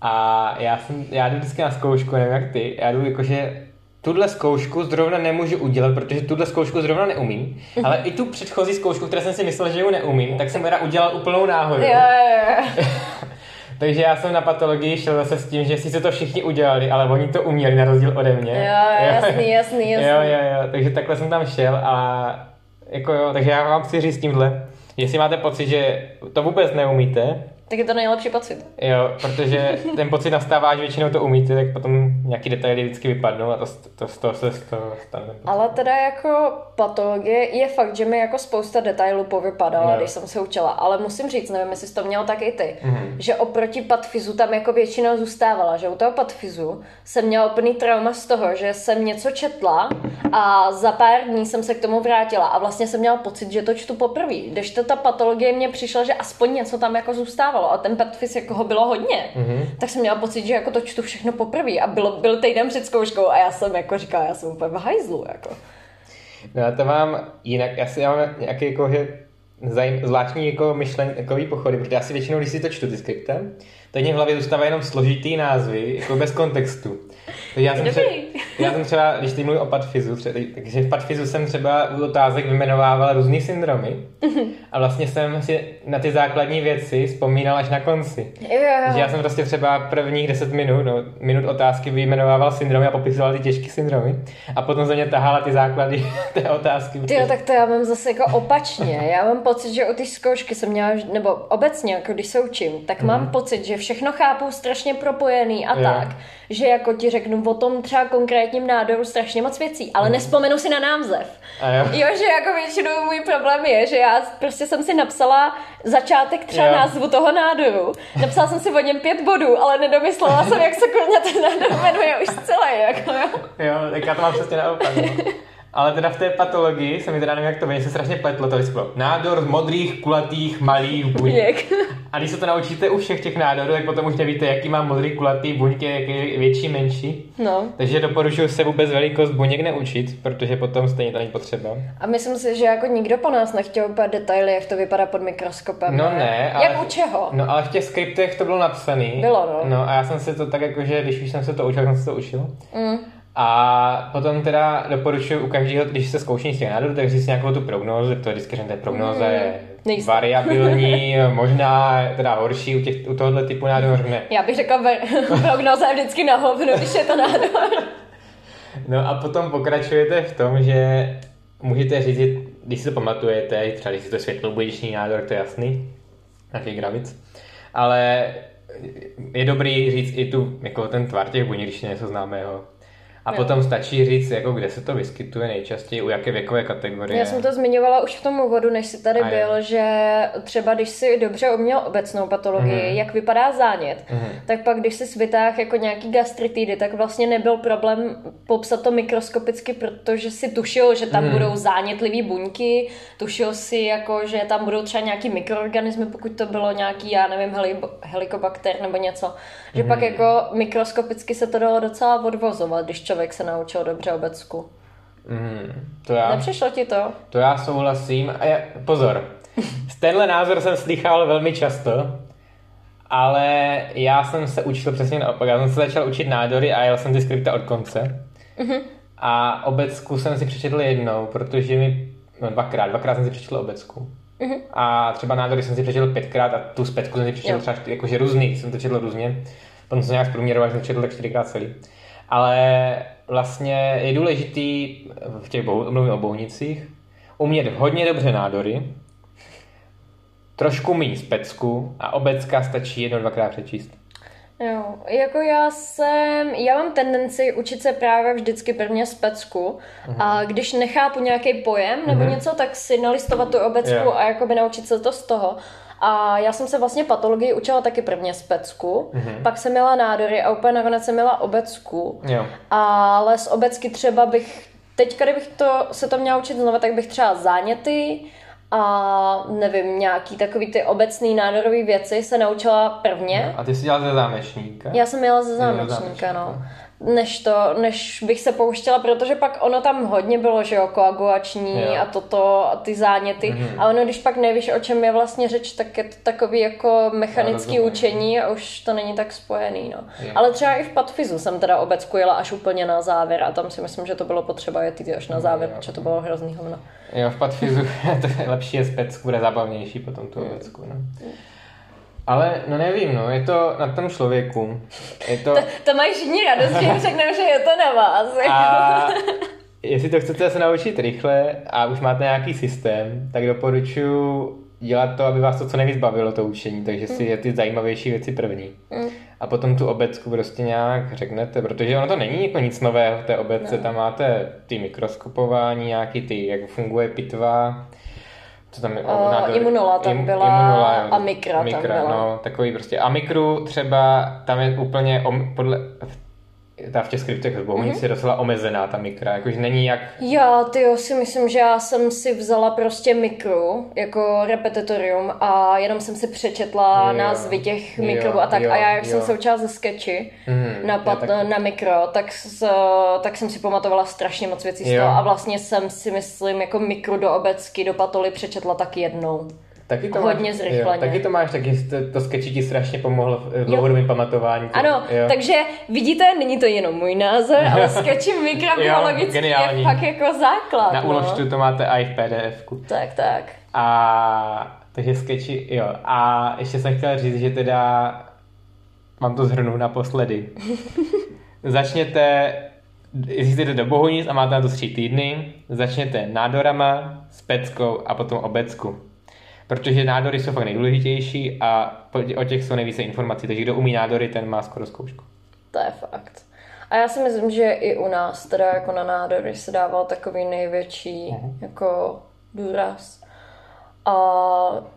Speaker 2: A já, jsem, já jdu vždycky na zkoušku, nevím jak ty, já jdu jakože tuhle zkoušku zrovna nemůžu udělat, protože tuhle zkoušku zrovna neumím, mm-hmm. ale i tu předchozí zkoušku, které jsem si myslel, že ji neumím, tak jsem teda udělal úplnou náhodu.
Speaker 1: Yeah.
Speaker 2: Takže já jsem na patologii šel zase s tím, že si to všichni udělali, ale oni to uměli na rozdíl ode mě.
Speaker 1: Jo, jasný, jasný, jasný.
Speaker 2: Jo, jo, jo, takže takhle jsem tam šel a jako jo, takže já vám chci říct tímhle, jestli máte pocit, že to vůbec neumíte,
Speaker 1: tak je to nejlepší pocit.
Speaker 2: Jo, protože ten pocit nastává, že většinou to umíte, tak potom nějaký detaily vždycky vypadnou a to, to, to, to se to stane.
Speaker 1: Ale teda jako patologie je fakt, že mi jako spousta detailů povypadala, no. když jsem se učila, ale musím říct, nevím, jestli jsi to měl tak i ty, mm-hmm. že oproti patfizu tam jako většinou zůstávala, že u toho patfizu jsem měla úplný trauma z toho, že jsem něco četla a za pár dní jsem se k tomu vrátila a vlastně jsem měla pocit, že to čtu poprvé. Když to ta patologie mě přišla, že aspoň něco tam jako zůstávalo stávalo a ten petfis jako ho bylo hodně, mm-hmm. tak jsem měla pocit, že jako to čtu všechno poprvé a bylo, byl týden před zkouškou a já jsem jako říkala, já jsem úplně v hajzlu, jako.
Speaker 2: No já to mám jinak, já si mám nějaký jako, že zajím, zvláštní jako myšlenkový pochody, protože já si většinou, když si to čtu ty skripta, tak mě v hlavě zůstávají jenom složitý názvy, jako bez kontextu. Takže já jsem, třeba, já jsem třeba, když ty mluví o patfizu, takže v patfizu jsem třeba u otázek vymenovával různý syndromy a vlastně jsem si na ty základní věci vzpomínal až na konci.
Speaker 1: Yeah.
Speaker 2: Že já jsem prostě třeba prvních 10 minut, no, minut otázky vyjmenovával syndromy a popisoval ty těžké syndromy a potom ze mě tahala ty základy té otázky.
Speaker 1: Jo, tak to já mám zase jako opačně. Já mám pocit, že o ty zkoušky jsem měla, nebo obecně, jako když se učím, tak mm-hmm. mám mhm. pocit, že všechno chápu strašně propojený a yeah. tak, že jako ti řeknu o tom třeba konkrétním nádoru strašně moc věcí, ale mm. nespomenu si na název.
Speaker 2: A jo.
Speaker 1: jo, že jako většinou můj problém je, že já prostě jsem si napsala začátek třeba jo. názvu toho nádoru. Napsala jsem si o něm pět bodů, ale nedomyslela jsem, jak se klidně ten nádor jmenuje už celé. Jako, jo.
Speaker 2: jo, tak já to mám přesně naopak. Ale teda v té patologii se mi teda nevím, jak to se strašně pletlo to vysvětlo. Nádor z modrých, kulatých, malých buněk. A když se to naučíte u všech těch nádorů, tak potom už nevíte, jaký má modrý, kulatý buňky, jaký je větší, menší.
Speaker 1: No.
Speaker 2: Takže doporučuji se vůbec velikost buněk neučit, protože potom stejně to není potřeba.
Speaker 1: A myslím si, že jako nikdo po nás nechtěl úplně detaily, jak to vypadá pod mikroskopem.
Speaker 2: No ne.
Speaker 1: Ale, jak u čeho?
Speaker 2: No ale v těch skriptech to bylo napsané.
Speaker 1: Bylo, no.
Speaker 2: No a já jsem si to tak jako, že když už jsem se to učil, jsem se to učil. Mm. A potom teda doporučuji u každého, když se zkouší z těch nádorů, tak si nějakou tu prognózu, to je vždycky, že ta prognoza je Nejste. variabilní, možná teda horší u, těch, u tohohle typu nádorů. Ne.
Speaker 1: Já bych řekla, prognoza je vždycky na hovno, když je to nádor.
Speaker 2: No a potom pokračujete v tom, že můžete říct, když si to pamatujete, třeba když si to světlobuněčný nádor, to je jasný, nějaký gravic, ale je dobrý říct i tu, jako ten tvar těch buněk, když něco známého. A jo. potom stačí říct, jako kde se to vyskytuje nejčastěji, u jaké věkové kategorie.
Speaker 1: Já jsem to zmiňovala už v tom úvodu, než jsi tady a byl, je. že třeba když si dobře uměl obecnou patologii, mm-hmm. jak vypadá zánět, mm-hmm. tak pak když si vytáhl jako nějaký gastritidy, tak vlastně nebyl problém popsat to mikroskopicky, protože si tušil, že tam mm-hmm. budou zánětlivé buňky, tušil si jako, že tam budou třeba nějaký mikroorganismy, pokud to bylo nějaký, já nevím, helikobakter nebo něco. Že mm-hmm. pak jako mikroskopicky se to dalo docela odvozovat, když člověk se naučil dobře obecku.
Speaker 2: Mm, to já,
Speaker 1: Nepřišlo ti to?
Speaker 2: To já souhlasím. A já, pozor, tenhle názor jsem slychal velmi často, ale já jsem se učil přesně naopak. Já jsem se začal učit nádory a jel jsem ty skripta od konce. Mm-hmm. A obecku jsem si přečetl jednou, protože mi, no dvakrát, dvakrát jsem si přečetl obecku. Mm-hmm. A třeba nádory jsem si přečetl pětkrát a tu zpětku jsem si přečetl jo. třeba jakože různý, jsem to četl různě. Potom jsem nějak zprůměroval, že jsem četl tak čtyřikrát celý. Ale vlastně je důležitý v těch bou, mluvím o bounicích, umět hodně dobře nádory, trošku méně z pecku a obecka stačí jedno, dvakrát přečíst.
Speaker 1: Jo, jako já jsem, já mám tendenci učit se právě vždycky prvně z pecku uh-huh. a když nechápu nějaký pojem nebo uh-huh. něco, tak si nalistovat tu obecku yeah. a jakoby naučit se to z toho. A já jsem se vlastně patologii učila taky prvně z pecku, mm-hmm. pak jsem měla nádory a úplně nakonec jsem měla obecku.
Speaker 2: Jo.
Speaker 1: Ale z obecky třeba bych, teďka kdybych to, se to měla učit znovu, tak bych třeba záněty a nevím, nějaký takový ty obecný nádorový věci se naučila prvně.
Speaker 2: No, a ty jsi dělala ze zámečníka?
Speaker 1: Já jsem měla ze zámečníka, zámečníka. no než to, než bych se pouštěla, protože pak ono tam hodně bylo, že jo, koagulační jo. a toto a ty záněty mm-hmm. a ono, když pak nevíš, o čem je vlastně řeč, tak je to takový jako mechanický učení a už to není tak spojený, no. Jo. Ale třeba i v patfizu jsem teda obecku jela až úplně na závěr a tam si myslím, že to bylo potřeba jet až na závěr, jo. protože to bylo hrozný hovno.
Speaker 2: Jo, v patfizu to je lepší je specku, bude zábavnější potom tu obecku, no. Mm. Ale no nevím, no, je to na tom člověku. Je to...
Speaker 1: to, to mají všichni radost, že jim řeknou, že je to na vás.
Speaker 2: A jestli to chcete se naučit rychle a už máte nějaký systém, tak doporučuji dělat to, aby vás to co nejvíc bavilo, to učení, takže si je ty zajímavější věci první. Mm. A potom tu obecku prostě nějak řeknete, protože ono to není jako nic nového v té obecce, no. tam máte ty mikroskopování, nějaký ty, jak funguje pitva,
Speaker 1: co tam je? Uh, imunola tam im, byla imunola, a mikra, mikra tam byla.
Speaker 2: No, takový prostě. A mikru třeba tam je úplně podle, ta v těch skriptech v Bohunici mm-hmm. je docela omezená ta mikra, jakože není jak...
Speaker 1: Já, ty jo, si myslím, že já jsem si vzala prostě mikru jako repetitorium a jenom jsem si přečetla jo, názvy těch mikrů a tak jo, a já, jak jo. jsem se učila ze sketchy mm, na, pat, tak... na mikro, tak, s, tak jsem si pamatovala strašně moc věcí z toho a vlastně jsem si myslím jako mikru do obecky, do patoly přečetla tak jednou.
Speaker 2: Taky to
Speaker 1: hodně
Speaker 2: máš,
Speaker 1: zrychleně.
Speaker 2: Jo, taky to máš, taky to, to skeči ti strašně pomohlo v dlouhodobém pamatování.
Speaker 1: Ano, jo. takže vidíte, není to jenom můj názor, ale skeči mikrobiologicky je fakt jako základ.
Speaker 2: Na úložtu no. to máte i v pdf -ku.
Speaker 1: Tak, tak.
Speaker 2: A takže skeči, jo. A ještě jsem chtěl říct, že teda mám to zhrnu naposledy. Začněte jestli jdete do Bohunic a máte na to tři týdny, začněte nádorama, s peckou a potom obecku protože nádory jsou fakt nejdůležitější a o těch jsou nejvíce informací, takže kdo umí nádory, ten má skoro zkoušku.
Speaker 1: To je fakt. A já si myslím, že i u nás teda jako na nádory se dával takový největší uh-huh. jako důraz. A,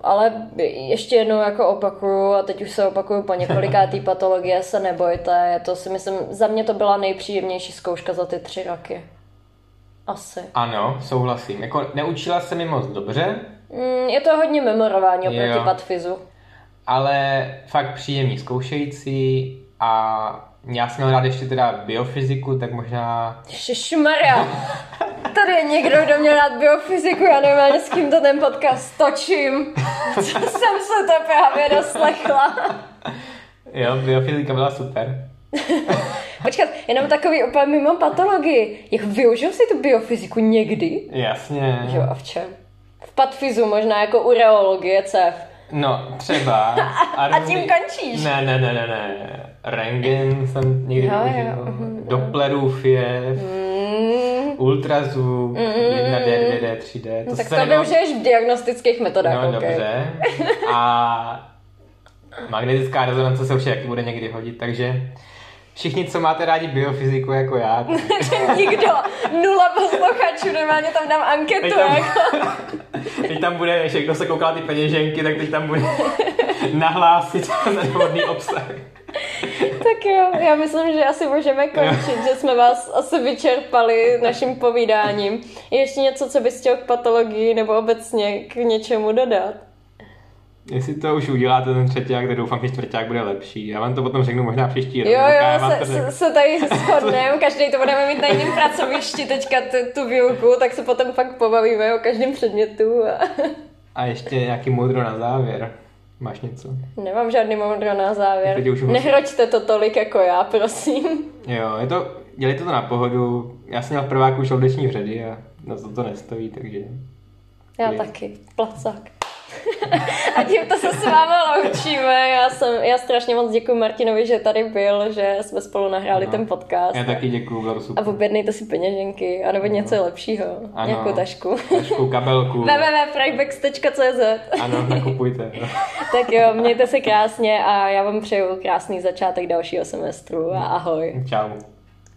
Speaker 1: ale ještě jednou jako opakuju, a teď už se opakuju po několikátý patologie, se nebojte, je to si myslím, za mě to byla nejpříjemnější zkouška za ty tři roky. Asi.
Speaker 2: Ano, souhlasím. Jako neučila se mi moc dobře,
Speaker 1: Mm, je to hodně memorování oproti patfizu.
Speaker 2: Ale fakt příjemný zkoušející a já jsem měl rád ještě teda biofyziku, tak možná...
Speaker 1: Šmaria. Tady je někdo, kdo měl rád biofyziku, já nevím ani s kým to ten podcast točím. Co jsem se to právě doslechla.
Speaker 2: jo, biofyzika byla super.
Speaker 1: Počkat, jenom takový úplně mimo patologii. Jak využil si tu biofyziku někdy?
Speaker 2: Jasně.
Speaker 1: Jo, a v čem? V patfizu, možná jako ureologie CEF.
Speaker 2: No, třeba.
Speaker 1: A, a tím končíš.
Speaker 2: Ne, ne, ne, ne, ne. Rengen jsem někdy jo. Jo. Mhm. Dopplerův je. Mm. Ultrazvuk, mm. 1D, 2D, 3D.
Speaker 1: To no, tak to využiješ v diagnostických metodách.
Speaker 2: No, okay. dobře. A magnetická rezonance se určitě jaký bude někdy hodit, takže všichni, co máte rádi biofyziku jako já.
Speaker 1: Nikdo. Nula posluchačů, normálně tam dám anketu. Teď tam, jako.
Speaker 2: teď tam bude, ještě kdo se kouká ty peněženky, tak teď tam bude nahlásit na nevhodný obsah.
Speaker 1: Tak jo, já myslím, že asi můžeme končit, že jsme vás asi vyčerpali naším povídáním. Je ještě něco, co bys chtěl k patologii nebo obecně k něčemu dodat?
Speaker 2: Jestli to už uděláte ten třetí, tak doufám, že čtvrták bude lepší. Já vám to potom řeknu možná příští rok.
Speaker 1: Jo, jo, se, se, se tady shodneme, každý to budeme mít na jiném pracovišti teďka t, tu výuku, tak se potom fakt pobavíme o každém předmětu. A,
Speaker 2: a ještě nějaký moudro na závěr. Máš něco?
Speaker 1: Nemám žádný moudro na závěr. Už Nehročte to tolik jako já, prosím.
Speaker 2: Jo, je to, dělejte to na pohodu. Já jsem měl v prváku žaludeční vředy a na to to nestojí, takže...
Speaker 1: Já Klid. taky, placák. A tímto se s váma loučíme. Já, jsem, já strašně moc děkuji Martinovi, že tady byl, že jsme spolu nahráli ano. ten podcast.
Speaker 2: Já taky děkuji, bylo super.
Speaker 1: A objednejte si peněženky, anebo ano. něco lepšího. Ano. Nějakou tašku.
Speaker 2: Tašku, kabelku.
Speaker 1: www.frybex.cz
Speaker 2: Ano, nakupujte.
Speaker 1: tak jo, mějte se krásně a já vám přeju krásný začátek dalšího semestru a ahoj.
Speaker 2: Čau.